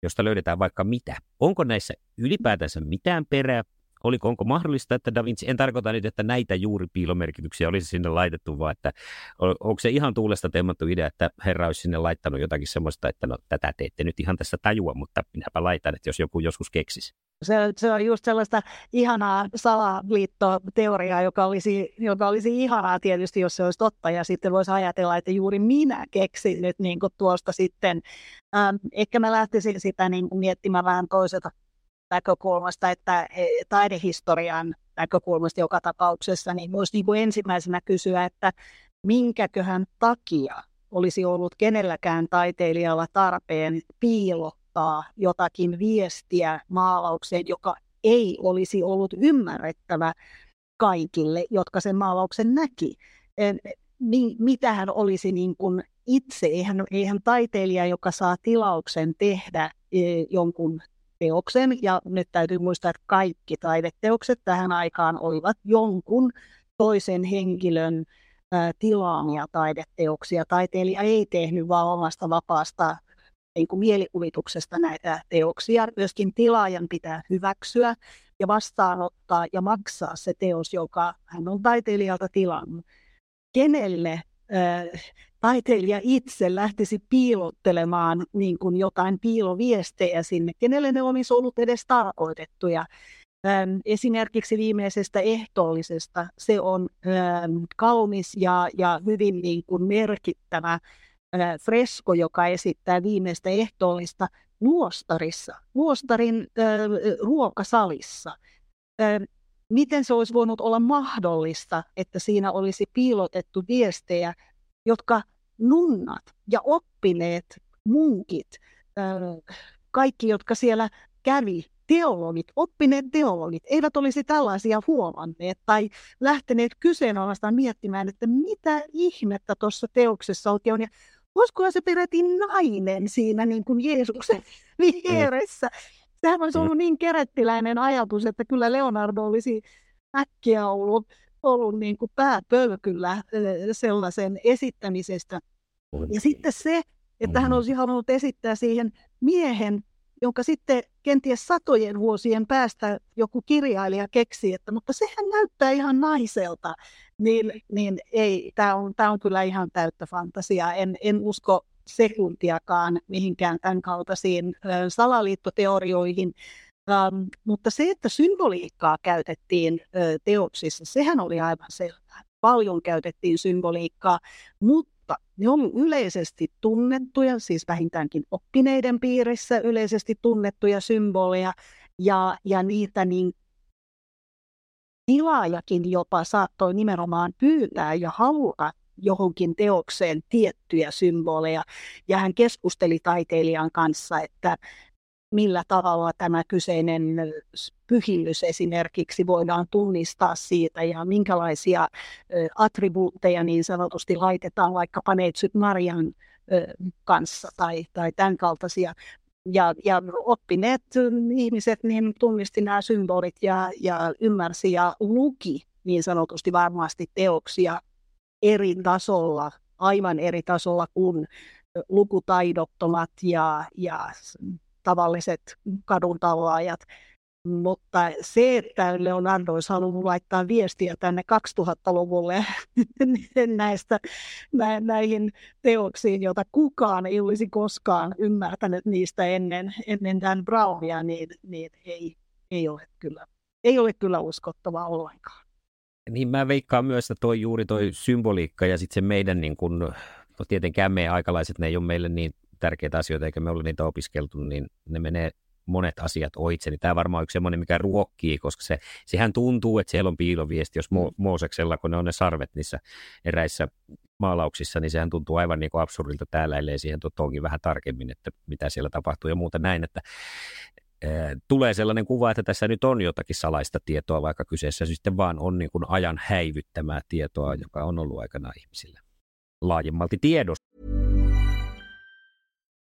josta löydetään vaikka mitä. Onko näissä ylipäätänsä mitään perää? Oliko, onko mahdollista, että Da Vinci, en tarkoita nyt, että näitä juuri piilomerkityksiä olisi sinne laitettu, vaan että onko se ihan tuulesta temmattu idea, että herra olisi sinne laittanut jotakin semmoista, että no tätä te ette nyt ihan tässä tajua, mutta minäpä laitan, että jos joku joskus keksisi. Se, se on just sellaista ihanaa salaliittoteoriaa, joka olisi, joka olisi ihanaa tietysti, jos se olisi totta. Ja sitten voisi ajatella, että juuri minä keksin nyt niin tuosta sitten. Ähm, ehkä mä lähtisin sitä niin miettimään vähän toiselta näkökulmasta, että e, taidehistorian näkökulmasta joka tapauksessa, niin voisi niin kuin ensimmäisenä kysyä, että minkäköhän takia olisi ollut kenelläkään taiteilijalla tarpeen piilottaa jotakin viestiä maalaukseen, joka ei olisi ollut ymmärrettävä kaikille, jotka sen maalauksen näki. Mitähän olisi niin kuin itse, eihän, eihän taiteilija, joka saa tilauksen tehdä e, jonkun teoksen, ja nyt täytyy muistaa, että kaikki taideteokset tähän aikaan olivat jonkun toisen henkilön tilaamia taideteoksia. Taiteilija ei tehnyt vaan omasta vapaasta niin kuin mielikuvituksesta näitä teoksia. Myöskin tilaajan pitää hyväksyä ja vastaanottaa ja maksaa se teos, joka hän on taiteilijalta tilannut. Kenelle äh, taiteilija itse lähtisi piilottelemaan niin kuin jotain piiloviestejä sinne, kenelle ne olisi ollut edes tarkoitettuja. Esimerkiksi viimeisestä ehtoollisesta se on kaunis ja, ja hyvin niin kuin merkittävä fresko, joka esittää viimeistä ehtoollista luostarissa, luostarin ruokasalissa. Miten se olisi voinut olla mahdollista, että siinä olisi piilotettu viestejä, jotka nunnat ja oppineet munkit, kaikki, jotka siellä kävi, teologit, oppineet teologit, eivät olisi tällaisia huomanneet tai lähteneet kyseenalaistaan miettimään, että mitä ihmettä tuossa teoksessa oikein on. Ja olisikohan se peräti nainen siinä niin kuin Jeesuksen <laughs> vieressä. Sehän olisi ollut niin kerettiläinen ajatus, että kyllä Leonardo olisi äkkiä ollut, ollut niin kuin pääpölkyllä sellaisen esittämisestä. Ja sitten se, että hän olisi halunnut esittää siihen miehen, jonka sitten kenties satojen vuosien päästä joku kirjailija keksi, että mutta sehän näyttää ihan naiselta, niin, niin ei, tämä on, tämä on kyllä ihan täyttä fantasiaa. En, en usko sekuntiakaan mihinkään tämän kaltaisiin salaliittoteorioihin, mutta se, että symboliikkaa käytettiin teoksissa, sehän oli aivan selvää. Paljon käytettiin symboliikkaa, mutta ne on yleisesti tunnettuja, siis vähintäänkin oppineiden piirissä yleisesti tunnettuja symboleja, ja, ja niitä niin tilaajakin jopa saattoi nimenomaan pyytää ja haluta johonkin teokseen tiettyjä symboleja. Ja hän keskusteli taiteilijan kanssa, että millä tavalla tämä kyseinen pyhimys esimerkiksi voidaan tunnistaa siitä ja minkälaisia attribuutteja niin sanotusti laitetaan vaikkapa Neitsyt Marian kanssa tai, tai tämän kaltaisia. Ja, ja oppineet ihmiset niin tunnisti nämä symbolit ja, ja ymmärsi ja luki niin sanotusti varmasti teoksia eri tasolla, aivan eri tasolla kuin lukutaidottomat ja, ja tavalliset kaduntallaajat. Mutta se, että Leonardo olisi halunnut laittaa viestiä tänne 2000-luvulle <laughs> näistä nä, näihin teoksiin, joita kukaan ei olisi koskaan ymmärtänyt niistä ennen, ennen Dan Brownia, niin, niin ei, ei, ole kyllä, ei ole kyllä uskottavaa ollenkaan. Niin mä veikkaan myös, että toi juuri toi symboliikka ja sitten se meidän, niin kun, no tietenkään meidän aikalaiset, ne ei ole meille niin tärkeitä asioita, eikä me ole niitä opiskeltu, niin ne menee monet asiat oitse, niin tämä varmaan yksi semmoinen, mikä ruokkii, koska se, sehän tuntuu, että siellä on piiloviesti, jos Mo- Mooseksella, kun ne on ne sarvet niissä eräissä maalauksissa, niin sehän tuntuu aivan niin kuin absurdilta täällä, ellei siihen tuonkin vähän tarkemmin, että mitä siellä tapahtuu ja muuta näin, että tulee sellainen kuva, että tässä nyt on jotakin salaista tietoa, vaikka kyseessä sitten vaan on niin kuin ajan häivyttämää tietoa, joka on ollut aikana ihmisillä laajemmalti tiedossa.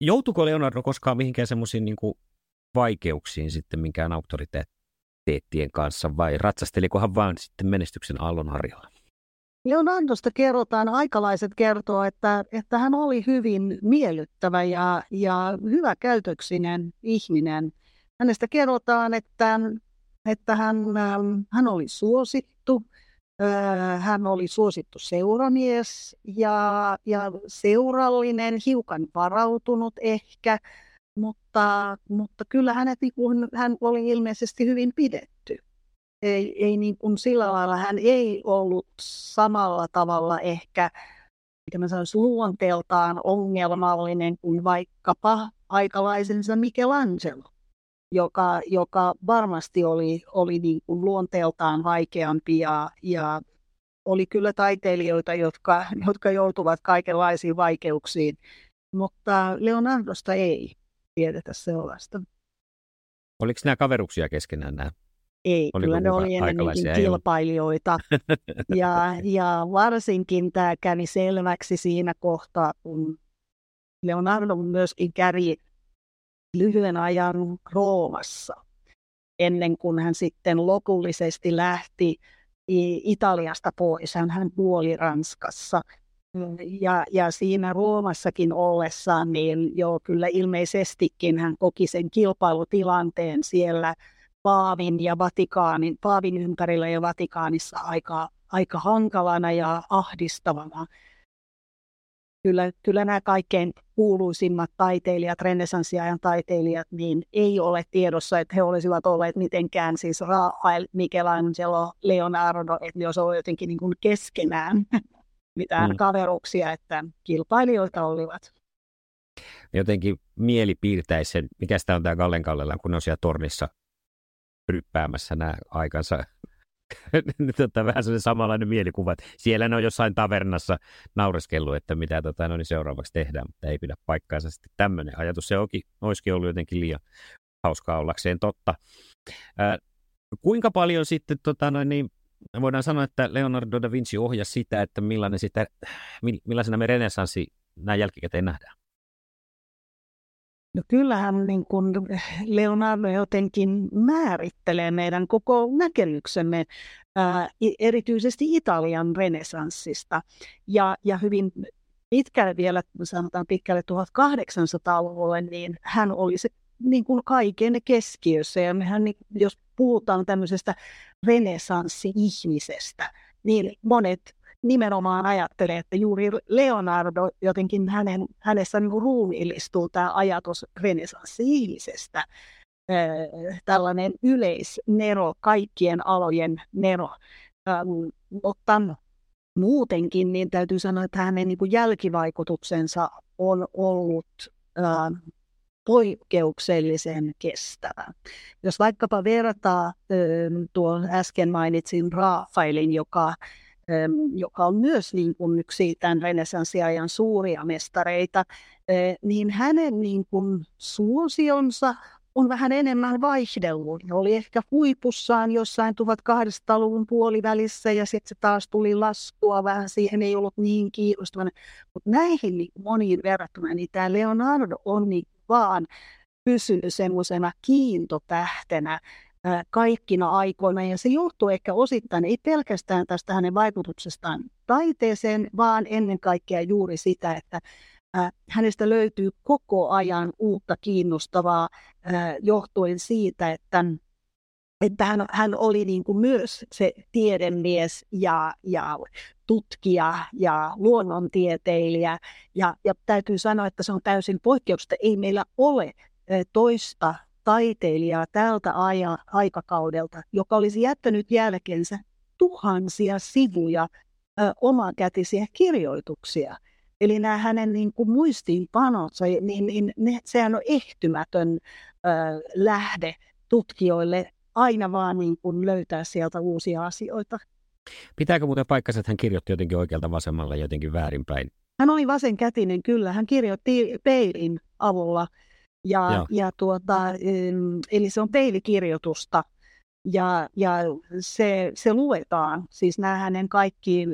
joutuiko Leonardo koskaan mihinkään semmoisiin niin vaikeuksiin sitten minkään auktoriteettien kanssa vai ratsastelikohan vaan sitten menestyksen aallonharjalla? Leonardosta kerrotaan, aikalaiset kertoo, että, että hän oli hyvin miellyttävä ja, ja hyväkäytöksinen ihminen. Hänestä kerrotaan, että, että hän, hän oli suosittu, hän oli suosittu seuramies ja, ja seurallinen, hiukan varautunut ehkä, mutta, mutta kyllä hänet, niin hän oli ilmeisesti hyvin pidetty. Ei, ei niin kuin sillä lailla, hän ei ollut samalla tavalla ehkä, mitä mä sanoisin, luonteeltaan ongelmallinen kuin vaikkapa aikalaisensa Michelangelo, joka, joka varmasti oli, oli niin kuin luonteeltaan vaikeampi ja, ja oli kyllä taiteilijoita, jotka, jotka joutuvat kaikenlaisiin vaikeuksiin, mutta Leonardosta ei tiedetä sellaista. Oliko nämä kaveruksia keskenään nämä ei, Oliko kyllä ne oli enemmänkin kilpailijoita. <laughs> ja, ja varsinkin tämä kävi selväksi siinä kohtaa, kun Leonardo myöskin kävi lyhyen ajan Roomassa, ennen kuin hän sitten lopullisesti lähti Italiasta pois. Hän, hän kuoli Ranskassa. Ja, ja siinä Roomassakin ollessaan, niin jo kyllä ilmeisestikin hän koki sen kilpailutilanteen siellä – Paavin ja Vatikaanin, Paavin ympärillä ja Vatikaanissa aika, aika hankalana ja ahdistavana. Kyllä, kyllä nämä kaikkein kuuluisimmat taiteilijat, renessanssiajan taiteilijat, niin ei ole tiedossa, että he olisivat olleet mitenkään siis Rafael, Michelangelo, Leonardo, että ne olisivat jotenkin niin kuin keskenään <laughs> mitään mm. kaveruksia, että kilpailijoita olivat. Jotenkin mielipiirtäisen, mikä sitä on tämä Gallen kun ne on siellä tornissa ryppäämässä nämä aikansa. <laughs> tota, vähän sellainen samanlainen mielikuva, että siellä ne on jossain tavernassa naureskellut, että mitä tota, no, niin seuraavaksi tehdään, mutta ei pidä paikkaansa sitten tämmöinen ajatus. Se onkin, olisikin ollut jotenkin liian hauskaa ollakseen totta. Ää, kuinka paljon sitten, tota, no, niin, voidaan sanoa, että Leonardo da Vinci ohjasi sitä, että millainen sitä, millaisena me renesanssi näin jälkikäteen nähdään? No kyllähän niin kuin Leonardo jotenkin määrittelee meidän koko näkemyksemme ää, erityisesti Italian renesanssista ja, ja hyvin pitkälle vielä, sanotaan pitkälle 1800-luvulle, niin hän oli se niin kuin kaiken keskiössä. Ja mehän, niin, jos puhutaan tämmöisestä renesanssi-ihmisestä, niin monet nimenomaan ajattelee, että juuri Leonardo jotenkin hänen, hänessä niin ruumiillistuu tämä ajatus renesanssi-ihmisestä. Tällainen yleisnero, kaikkien alojen nero. Mutta muutenkin niin täytyy sanoa, että hänen niin jälkivaikutuksensa on ollut poikkeuksellisen kestävä. Jos vaikkapa vertaa tuon äsken mainitsin Rafaelin, joka, joka on myös niin kuin yksi tämän renessanssiajan suuria mestareita, niin hänen niin kuin suosionsa on vähän enemmän vaihdellut. Ne oli ehkä huipussaan jossain 1200-luvun puolivälissä ja sitten se taas tuli laskua vähän, siihen ei ollut niin kiinnostavana. Mutta näihin niin moniin verrattuna, niin tämä Leonardo on niin vaan pysynyt semmoisena kiintotähtenä kaikkina aikoina. Ja se johtuu ehkä osittain ei pelkästään tästä hänen vaikutuksestaan taiteeseen, vaan ennen kaikkea juuri sitä, että hänestä löytyy koko ajan uutta kiinnostavaa johtuen siitä, että että hän, hän oli niin kuin myös se tiedemies ja, ja tutkija ja luonnontieteilijä. Ja, ja täytyy sanoa, että se on täysin poikkeuksista. Ei meillä ole toista taiteilijaa tältä aja, aikakaudelta, joka olisi jättänyt jälkensä tuhansia sivuja ö, omakätisiä kirjoituksia. Eli nämä hänen niin kuin muistiinpanot, niin, niin ne, sehän on ehtymätön ö, lähde tutkijoille aina vaan niin kuin löytää sieltä uusia asioita. Pitääkö muuten paikkansa, että hän kirjoitti jotenkin oikealta vasemmalle jotenkin väärinpäin? Hän oli vasenkätinen, kyllä. Hän kirjoitti peilin avulla. Ja, ja tuota, eli se on peilikirjoitusta. Ja, ja se, se luetaan, siis nämä hänen kaikki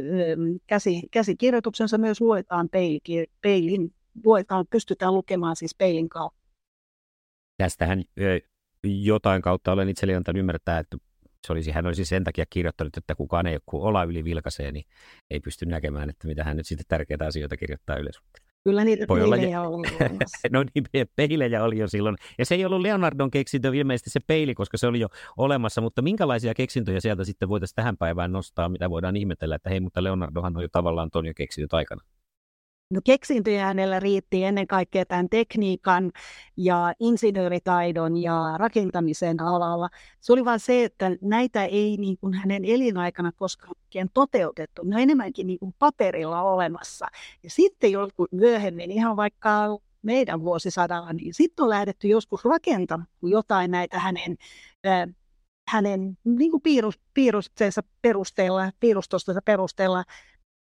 käsi, käsikirjoituksensa myös luetaan peilin, peilin, luetaan, pystytään lukemaan siis peilin kautta. Tästähän jotain kautta olen itselleni antanut ymmärtää, että se olisi, hän olisi sen takia kirjoittanut, että kukaan ei, kun ola yli vilkaisee, niin ei pysty näkemään, että mitä hän nyt sitten tärkeitä asioita kirjoittaa ylös. Kyllä niitä Voi peilejä olla... oli <laughs> No niin, peilejä oli jo silloin. Ja se ei ollut Leonardon keksintö ilmeisesti se peili, koska se oli jo olemassa, mutta minkälaisia keksintöjä sieltä sitten voitaisiin tähän päivään nostaa, mitä voidaan ihmetellä, että hei, mutta Leonardohan on jo tavallaan ton jo keksinyt aikana. No keksintöjä hänellä riitti ennen kaikkea tämän tekniikan ja insinööritaidon ja rakentamisen alalla. Se oli vain se, että näitä ei niin kuin hänen elinaikana koskaan toteutettu. Ne on enemmänkin niin kuin paperilla olemassa. Ja sitten joskus myöhemmin, ihan vaikka meidän vuosisadalla, niin sitten on lähdetty joskus rakentamaan jotain näitä hänen äh, hänen niin kuin piirus, piirusteensa perusteella, piirustostensa perusteella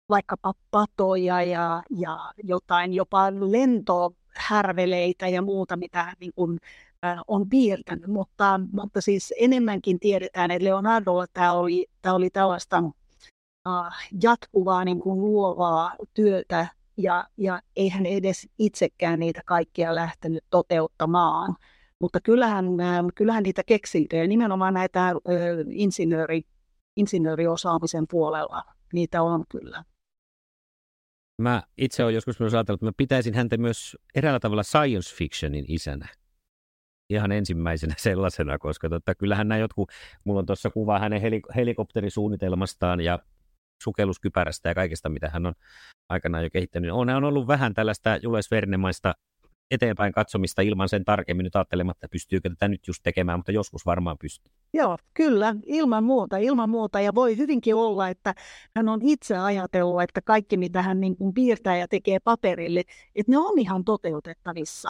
vaikkapa patoja ja, ja jotain jopa lentohärveleitä ja muuta, mitä niin kuin, äh, on piirtänyt. Mutta, mutta siis enemmänkin tiedetään, että Leonardolla tämä oli, tämä oli tällaista äh, jatkuvaa niin kuin luovaa työtä ja, ja eihän edes itsekään niitä kaikkia lähtenyt toteuttamaan. Mutta kyllähän, äh, kyllähän niitä keksintöjä, nimenomaan näitä insinööri, insinööriosaamisen puolella, niitä on kyllä. Mä itse olen joskus myös ajatellut, että mä pitäisin häntä myös eräällä tavalla science fictionin isänä. Ihan ensimmäisenä <laughs> sellaisena, koska totta, kyllähän nämä jotkut, mulla on tuossa kuva hänen helik- helikopterisuunnitelmastaan ja sukelluskypärästä ja kaikesta, mitä hän on aikanaan jo kehittänyt. On, on ollut vähän tällaista Jules Vernemaista eteenpäin katsomista ilman sen tarkemmin nyt ajattelematta, pystyykö tätä nyt just tekemään, mutta joskus varmaan pystyy. Joo, kyllä, ilman muuta, ilman muuta. Ja voi hyvinkin olla, että hän on itse ajatellut, että kaikki mitä hän niin kuin piirtää ja tekee paperille, että ne on ihan toteutettavissa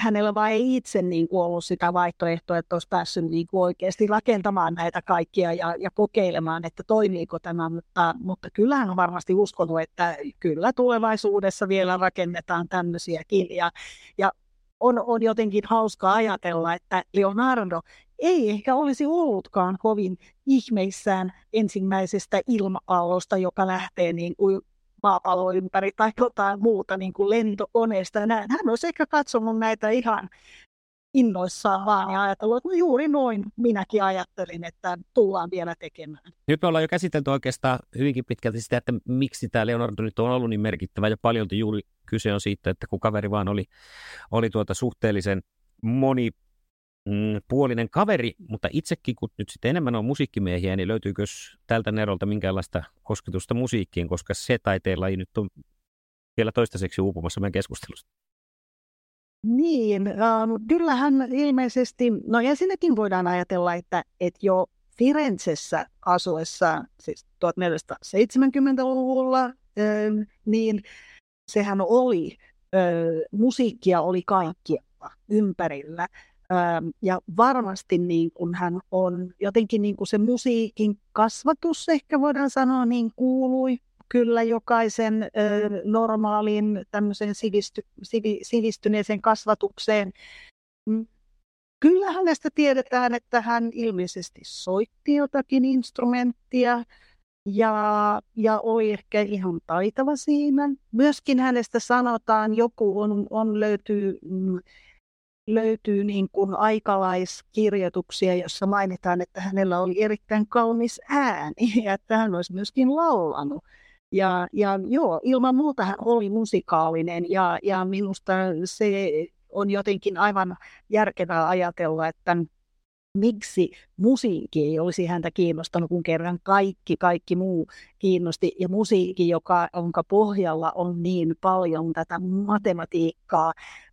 hänellä vaan ei itse niin kuin ollut sitä vaihtoehtoa, että olisi päässyt niin kuin oikeasti rakentamaan näitä kaikkia ja, ja kokeilemaan, että toimiiko tämä, mutta, mutta kyllä hän on varmasti uskonut, että kyllä tulevaisuudessa vielä rakennetaan tämmöisiäkin. Ja, ja on, on jotenkin hauska ajatella, että Leonardo ei ehkä olisi ollutkaan kovin ihmeissään ensimmäisestä ilma-allosta, joka lähtee niin kuin maapallo ympäri tai jotain muuta niin kuin lentokoneesta. Näin. Hän olisi ehkä katsonut näitä ihan, innoissaan vaan ja ajatellut, että no juuri noin minäkin ajattelin, että tullaan vielä tekemään. Nyt me ollaan jo käsitelty oikeastaan hyvinkin pitkälti sitä, että miksi tämä Leonardo nyt on ollut niin merkittävä ja paljon juuri kyse on siitä, että kun kaveri vaan oli, oli tuota suhteellisen moni mm, puolinen kaveri, mutta itsekin kun nyt sitten enemmän on musiikkimiehiä, niin löytyykö tältä Nerolta minkäänlaista kosketusta musiikkiin, koska se taiteella nyt on vielä toistaiseksi uupumassa meidän keskustelusta? Niin, ähm, kyllähän ilmeisesti, no ensinnäkin voidaan ajatella, että, että jo Firenzessä asuessa, siis 1470-luvulla, äh, niin sehän oli, äh, musiikkia oli kaikkialla ympärillä. Ähm, ja varmasti niin kun hän on jotenkin niin kuin se musiikin kasvatus, ehkä voidaan sanoa, niin kuului kyllä jokaisen ö, normaalin tämmöisen sivisty, sivi, sivistyneeseen kasvatukseen. Mm. Kyllä hänestä tiedetään, että hän ilmeisesti soitti jotakin instrumenttia ja, ja oli ehkä ihan taitava siinä. Myöskin hänestä sanotaan, joku on, on löytyy, mm, löytyy niin kuin aikalaiskirjoituksia, jossa mainitaan, että hänellä oli erittäin kaunis ääni <laughs> ja että hän olisi myöskin laulanut. Ja, ja joo, ilman muuta hän oli musikaalinen ja, ja minusta se on jotenkin aivan järkevää ajatella, että miksi musiikki ei olisi häntä kiinnostanut, kun kerran kaikki, kaikki muu kiinnosti. Ja musiikki, joka, jonka pohjalla on niin paljon tätä matematiikkaa,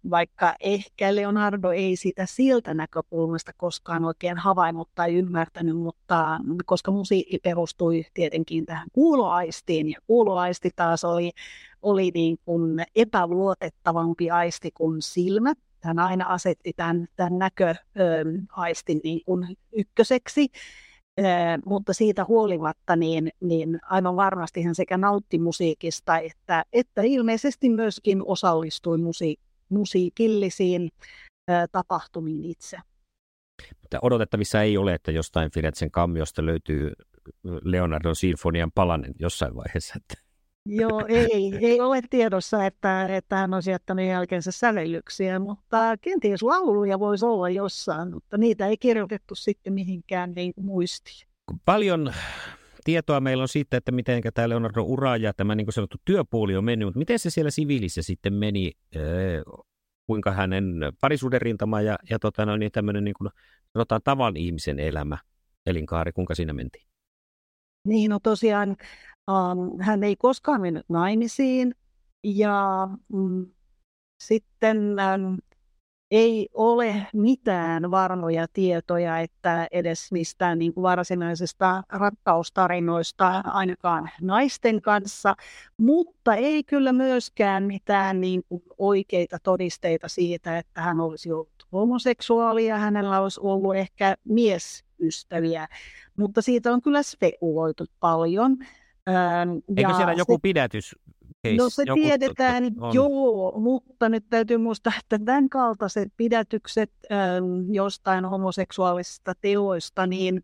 vaikka ehkä Leonardo ei sitä siltä näkökulmasta koskaan oikein havainnut tai ymmärtänyt, mutta koska musiikki perustui tietenkin tähän kuuloaistiin, ja kuuloaisti taas oli, oli niin kuin epäluotettavampi aisti kuin silmät, hän aina asetti tämän, tämän näköaistin niin kuin ykköseksi, mutta siitä huolimatta niin, niin aivan varmasti hän sekä nautti musiikista että, että ilmeisesti myöskin osallistui musi, musiikillisiin tapahtumiin itse. Mutta odotettavissa ei ole, että jostain Firenzen kammiosta löytyy Leonardon sinfonian palanen jossain vaiheessa. Että Joo, ei, ei ole tiedossa, että, että hän olisi jättänyt jälkeensä sävellyksiä, mutta kenties lauluja voisi olla jossain, mutta niitä ei kirjoitettu sitten mihinkään niin muistiin. Paljon tietoa meillä on siitä, että miten tämä Leonardo ura ja tämä niin sanottu työpuoli on mennyt, mutta miten se siellä siviilissä sitten meni, kuinka hänen parisuuden rintama ja, ja tota, no, niin tämmöinen niin kuin, sanotaan tavan ihmisen elämä, elinkaari, kuinka siinä mentiin? Niin, no tosiaan Um, hän ei koskaan mennyt naimisiin. Ja mm, sitten um, ei ole mitään varmoja tietoja, että edes mistään niin kuin varsinaisesta rakkaustarinoista ainakaan naisten kanssa, mutta ei kyllä myöskään mitään niin kuin oikeita todisteita siitä, että hän olisi ollut homoseksuaali ja hänellä olisi ollut ehkä miesystäviä, mutta siitä on kyllä spekuloitu paljon. Ähm, Eikö siellä joku se, pidätys? Case, no se joku, tiedetään, on. joo, mutta nyt täytyy muistaa, että tämän kaltaiset pidätykset ähm, jostain homoseksuaalisista teoista, niin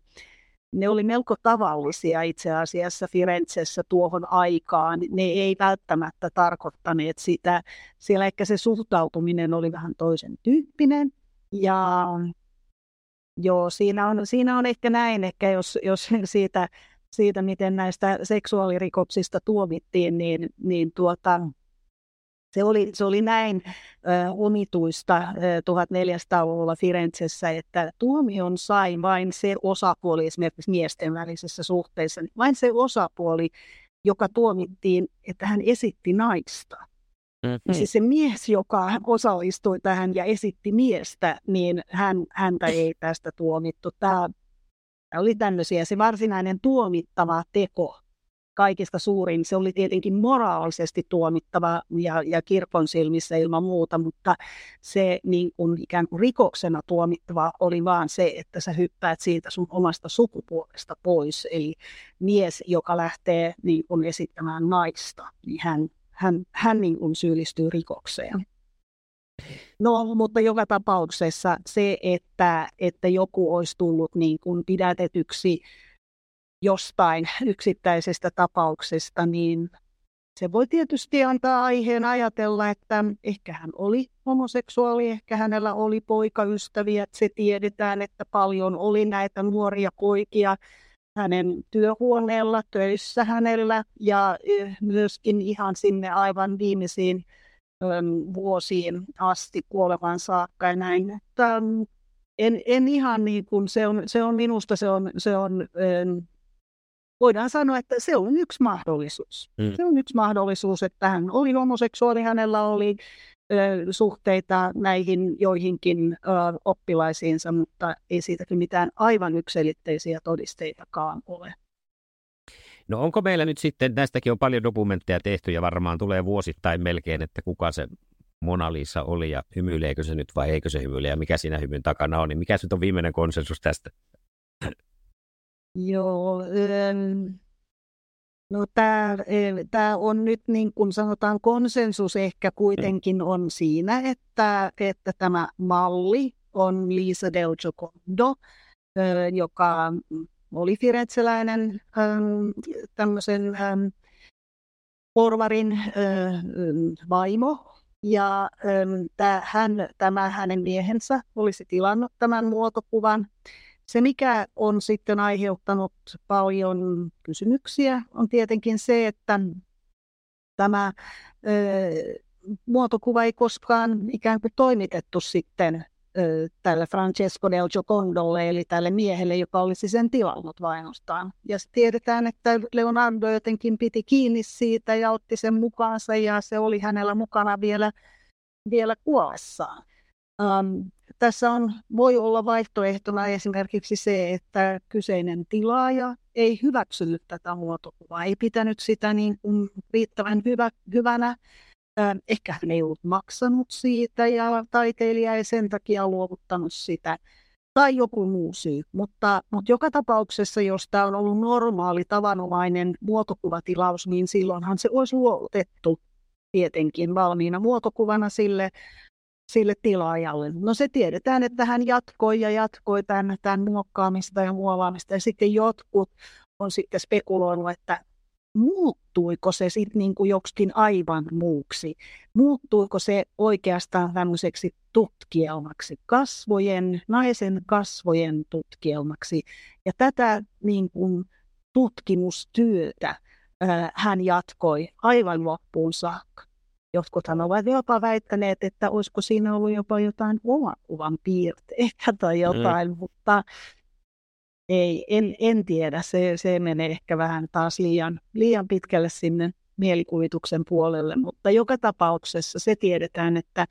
ne oli melko tavallisia itse asiassa Firenzessä tuohon aikaan. Ne ei välttämättä tarkoittaneet sitä. Siellä ehkä se suhtautuminen oli vähän toisen tyyppinen. Ja joo, siinä on, siinä on ehkä näin, ehkä jos, jos siitä siitä, miten näistä seksuaalirikoksista tuomittiin, niin, niin tuota, se oli, se oli näin ö, omituista ö, 1400-luvulla Firenzessä, että tuomion sai vain se osapuoli esimerkiksi miesten välisessä suhteessa, vain se osapuoli, joka tuomittiin, että hän esitti naista. Mm-hmm. Siis se mies, joka osallistui tähän ja esitti miestä, niin hän, häntä ei tästä tuomittu. Tämä oli tämmöisiä. Se varsinainen tuomittava teko, kaikista suurin, se oli tietenkin moraalisesti tuomittava ja, ja kirkon silmissä ilman muuta, mutta se niin kuin ikään kuin rikoksena tuomittava oli vaan se, että sä hyppäät siitä sun omasta sukupuolesta pois. Eli mies, joka lähtee niin kuin esittämään naista, niin hän, hän, hän niin kuin syyllistyy rikokseen. No, mutta joka tapauksessa se, että, että joku olisi tullut niin kuin pidätetyksi jostain yksittäisestä tapauksesta, niin se voi tietysti antaa aiheen ajatella, että ehkä hän oli homoseksuaali, ehkä hänellä oli poikaystäviä. Se tiedetään, että paljon oli näitä nuoria poikia hänen työhuoneella, töissä hänellä ja myöskin ihan sinne aivan viimeisiin vuosiin asti kuolevan saakka ja näin. Että en, en ihan niin kuin, se on, se on minusta se on, se on voidaan sanoa, että se on yksi mahdollisuus. Mm. Se on yksi mahdollisuus, että hän oli homoseksuaali, hänellä oli ö, suhteita näihin joihinkin ö, oppilaisiinsa, mutta ei siitäkin mitään aivan yksilitteisiä todisteitakaan ole. No onko meillä nyt sitten, näistäkin on paljon dokumentteja tehty ja varmaan tulee vuosittain melkein, että kuka se Mona Lisa oli ja hymyileekö se nyt vai eikö se hymyile ja mikä siinä hymyn takana on, niin mikä nyt on viimeinen konsensus tästä? Joo, no tämä, on nyt niin kuin sanotaan konsensus ehkä kuitenkin on siinä, että, että tämä malli on Lisa Del Giocondo, joka oli firenzeläinen tämmöisen porvarin vaimo, ja hän, tämä hänen miehensä olisi tilannut tämän muotokuvan. Se, mikä on sitten aiheuttanut paljon kysymyksiä, on tietenkin se, että tämä ö, muotokuva ei koskaan ikään kuin toimitettu sitten tälle Francesco del Giocondolle, eli tälle miehelle, joka olisi sen tilannut vainostaan. Ja tiedetään, että Leonardo jotenkin piti kiinni siitä ja otti sen mukaansa, ja se oli hänellä mukana vielä, vielä kuollessaan. Um, tässä on, voi olla vaihtoehtona esimerkiksi se, että kyseinen tilaaja ei hyväksynyt tätä muotokuvaa, ei pitänyt sitä niin kuin riittävän hyvä, hyvänä. Ehkä hän ei ollut maksanut siitä ja taiteilija ei sen takia luovuttanut sitä tai joku muu syy. Mutta, mutta joka tapauksessa, jos tämä on ollut normaali, tavanomainen muotokuvatilaus, niin silloinhan se olisi luovutettu tietenkin valmiina muotokuvana sille sille tilaajalle. No se tiedetään, että hän jatkoi ja jatkoi tämän, tämän muokkaamista ja muovaamista. Ja sitten jotkut on sitten spekuloinut, että muuttuiko se sitten niin kuin joksikin aivan muuksi? Muuttuiko se oikeastaan tämmöiseksi tutkielmaksi, kasvojen, naisen kasvojen tutkielmaksi? Ja tätä niin kuin tutkimustyötä hän jatkoi aivan loppuun saakka. Jotkuthan ovat jopa väittäneet, että olisiko siinä ollut jopa jotain omakuvan piirteitä tai mm. jotain, mm. mutta ei, en, en tiedä. Se, se menee ehkä vähän taas liian, liian pitkälle sinne mielikuvituksen puolelle, mutta joka tapauksessa se tiedetään, että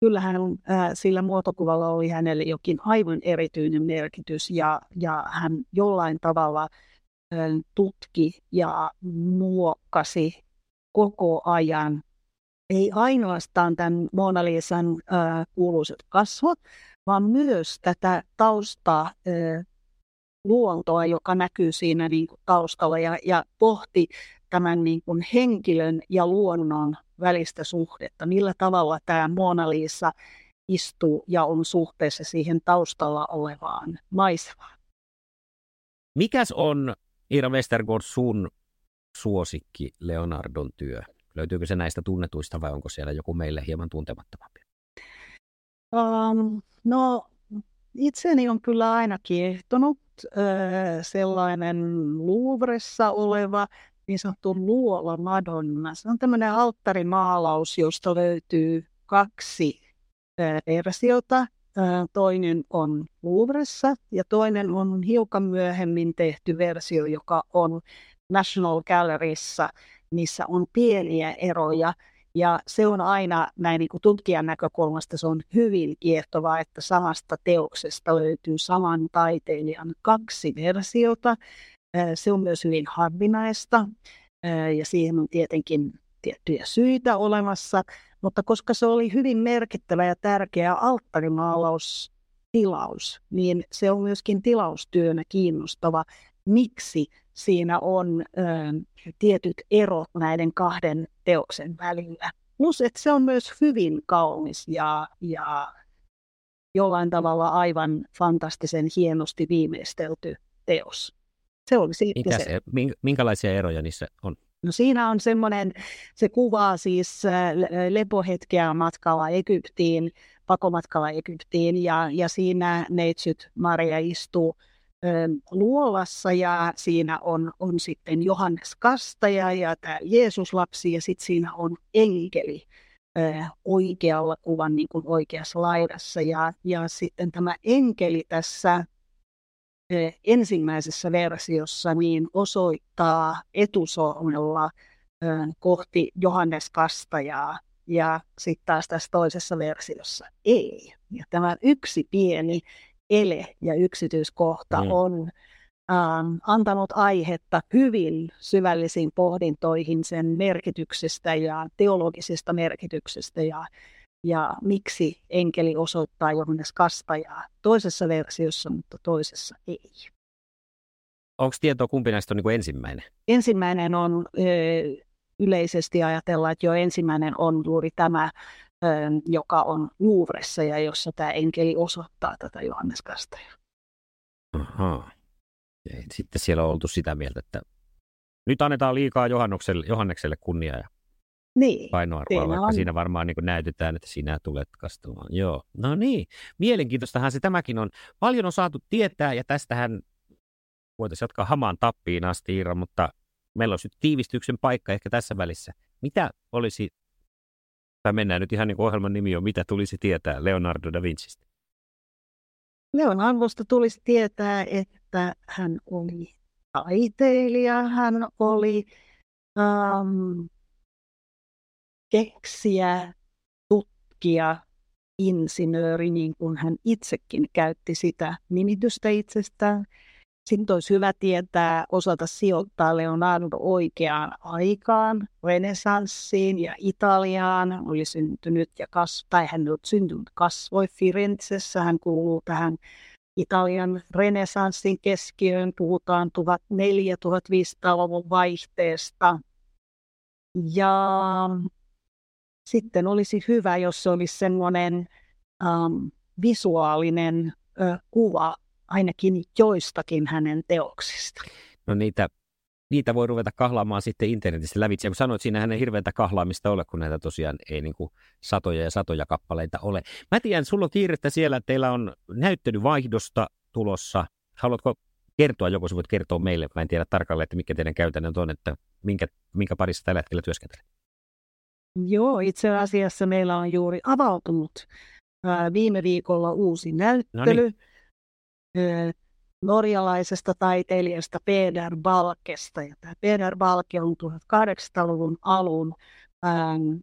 kyllähän ää, sillä muotokuvalla oli hänelle jokin aivan erityinen merkitys ja, ja hän jollain tavalla ää, tutki ja muokkasi koko ajan ei ainoastaan tämän Mona Lisan äh, kuuluisat kasvot, vaan myös tätä taustaa, äh, luontoa, joka näkyy siinä niin kuin taustalla ja, ja pohti tämän niin kuin henkilön ja luonnon välistä suhdetta, millä tavalla tämä Mona Lisa istuu ja on suhteessa siihen taustalla olevaan maisemaan. Mikäs on, Ira Westergaard, sun suosikki Leonardon työ? Löytyykö se näistä tunnetuista vai onko siellä joku meille hieman tuntemattomampi? Um, no itseni on kyllä aina kiehtonut äh, sellainen Louvressa oleva niin sanottu luola Madonna. Se on tämmöinen alttarimaalaus, josta löytyy kaksi äh, versiota. Äh, toinen on Louvressa ja toinen on hiukan myöhemmin tehty versio, joka on National Galleryssa missä on pieniä eroja. Ja se on aina näin niin kuin tutkijan näkökulmasta se on hyvin kiehtovaa, että samasta teoksesta löytyy saman taiteilijan kaksi versiota. Se on myös hyvin harvinaista ja siihen on tietenkin tiettyjä syitä olemassa, mutta koska se oli hyvin merkittävä ja tärkeä alttarimaalaus tilaus, niin se on myöskin tilaustyönä kiinnostava, miksi siinä on ö, tietyt erot näiden kahden teoksen välillä. Plus, että se on myös hyvin kaunis ja, ja jollain tavalla aivan fantastisen hienosti viimeistelty teos. Se oli siitä Mikä se, minkälaisia eroja niissä on? No siinä on semmoinen, se kuvaa siis lepohetkeä matkalla Egyptiin, pakomatkalla Egyptiin ja, ja siinä neitsyt Maria istuu luolassa ja siinä on, on sitten Johannes Kastaja ja tämä Jeesus-lapsi ja sitten siinä on enkeli oikealla kuvan niin kuin oikeassa laidassa. Ja, ja sitten tämä enkeli tässä ensimmäisessä versiossa niin osoittaa etusormella kohti Johannes Kastajaa ja sitten taas tässä toisessa versiossa ei. Ja tämä yksi pieni ele ja yksityiskohta mm. on ähm, antanut aihetta hyvin syvällisiin pohdintoihin sen merkityksestä ja teologisesta merkityksestä ja, ja miksi enkeli osoittaa Johannes kastajaa toisessa versiossa, mutta toisessa ei. Onko tietoa, kumpi näistä on niin kuin ensimmäinen? Ensimmäinen on yleisesti ajatella, että jo ensimmäinen on juuri tämä joka on Louvressa ja jossa tämä enkeli osoittaa tätä Johannes Kastajaa. Aha. Ja sitten siellä on oltu sitä mieltä, että nyt annetaan liikaa Johannekselle, Johannekselle kunniaa ja niin, painoarvoa, vaikka on. siinä varmaan niin näytetään, että sinä tulet kastumaan. Joo, no niin. Mielenkiintoistahan se tämäkin on. Paljon on saatu tietää ja tästähän voitaisiin jatkaa hamaan tappiin asti, Iira, mutta meillä on nyt tiivistyksen paikka ehkä tässä välissä. Mitä olisi tai mennään nyt ihan niin kuin ohjelman nimi on, mitä tulisi tietää Leonardo da Vincistä? Leonardosta tulisi tietää, että hän oli taiteilija, hän oli um, keksiä, tutkija, insinööri, niin kuin hän itsekin käytti sitä nimitystä itsestään. Sitten olisi hyvä tietää, osata sijoittaa Leonardo oikeaan aikaan, renesanssiin ja Italiaan. Oli syntynyt ja kas, tai hän on syntynyt, kasvoi Firenzessä. Hän kuuluu tähän Italian renesanssin keskiöön. Puhutaan 1400-1500-luvun vaihteesta. Ja sitten olisi hyvä, jos se olisi semmoinen um, visuaalinen ö, kuva ainakin joistakin hänen teoksista. No niitä, niitä voi ruveta kahlaamaan sitten internetissä lävitse. Kun sanoit, siinä hänen hirveätä kahlaamista ole, kun näitä tosiaan ei niin kuin satoja ja satoja kappaleita ole. Mä tiedän, sulla on kiirettä siellä, että teillä on näyttelyvaihdosta tulossa. Haluatko kertoa, joko sä voit kertoa meille, mä en tiedä tarkalleen, että mikä teidän käytännön on, että minkä, minkä parissa tällä hetkellä työskentelet? Joo, itse asiassa meillä on juuri avautunut ää, viime viikolla uusi näyttely. Noniin norjalaisesta taiteilijasta Peder Balkesta. Ja tämä Peder Balke on 1800-luvun alun ähm,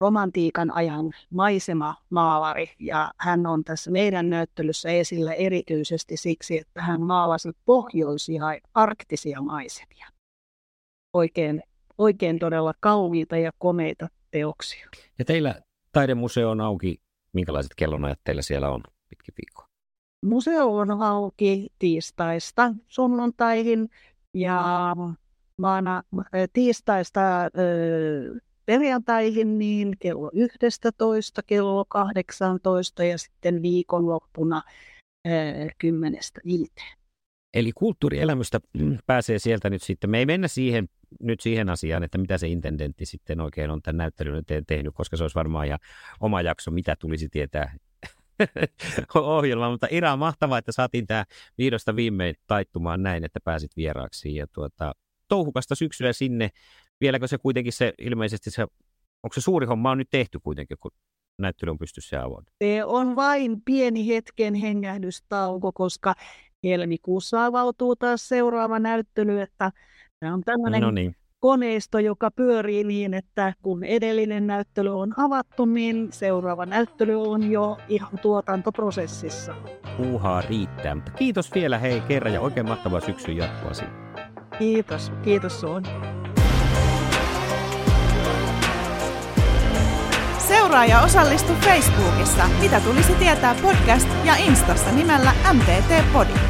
romantiikan ajan maisemamaalari ja hän on tässä meidän näyttelyssä esillä erityisesti siksi, että hän maalasi pohjoisia arktisia maisemia. Oikein, oikein todella kauniita ja komeita teoksia. Ja teillä taidemuseo on auki. Minkälaiset kellonajat teillä siellä on pitkin viikkoa? Museo on auki tiistaista sunnuntaihin ja maana tiistaista perjantaihin niin kello 11, kello 18 ja sitten viikonloppuna kymmenestä viiteen. Eli kulttuurielämystä pääsee sieltä nyt sitten. Me ei mennä siihen, nyt siihen asiaan, että mitä se intendentti sitten oikein on tämän näyttelyn tehnyt, koska se olisi varmaan ja oma jakso, mitä tulisi tietää <laughs> ohjelma, mutta Ira, mahtavaa, että saatiin tämä viidosta viimein taittumaan näin, että pääsit vieraaksi. Ja tuota, touhukasta syksyä sinne. Vieläkö se kuitenkin se ilmeisesti se, onko se suuri homma on nyt tehty kuitenkin, kun näyttely on pystyssä ja avoin? Se on vain pieni hetken hengähdystauko, koska helmikuussa avautuu taas seuraava näyttely, että tämä on tämmöinen no niin koneisto, joka pyörii niin, että kun edellinen näyttely on avattu, niin seuraava näyttely on jo ihan tuotantoprosessissa. Puuhaa riittää, mutta kiitos vielä hei kerran ja oikein mahtavaa syksyn jatkoa sinne. Kiitos, kiitos sun. Seuraa ja osallistu Facebookissa, mitä tulisi tietää podcast ja Instassa nimellä MTT Podi.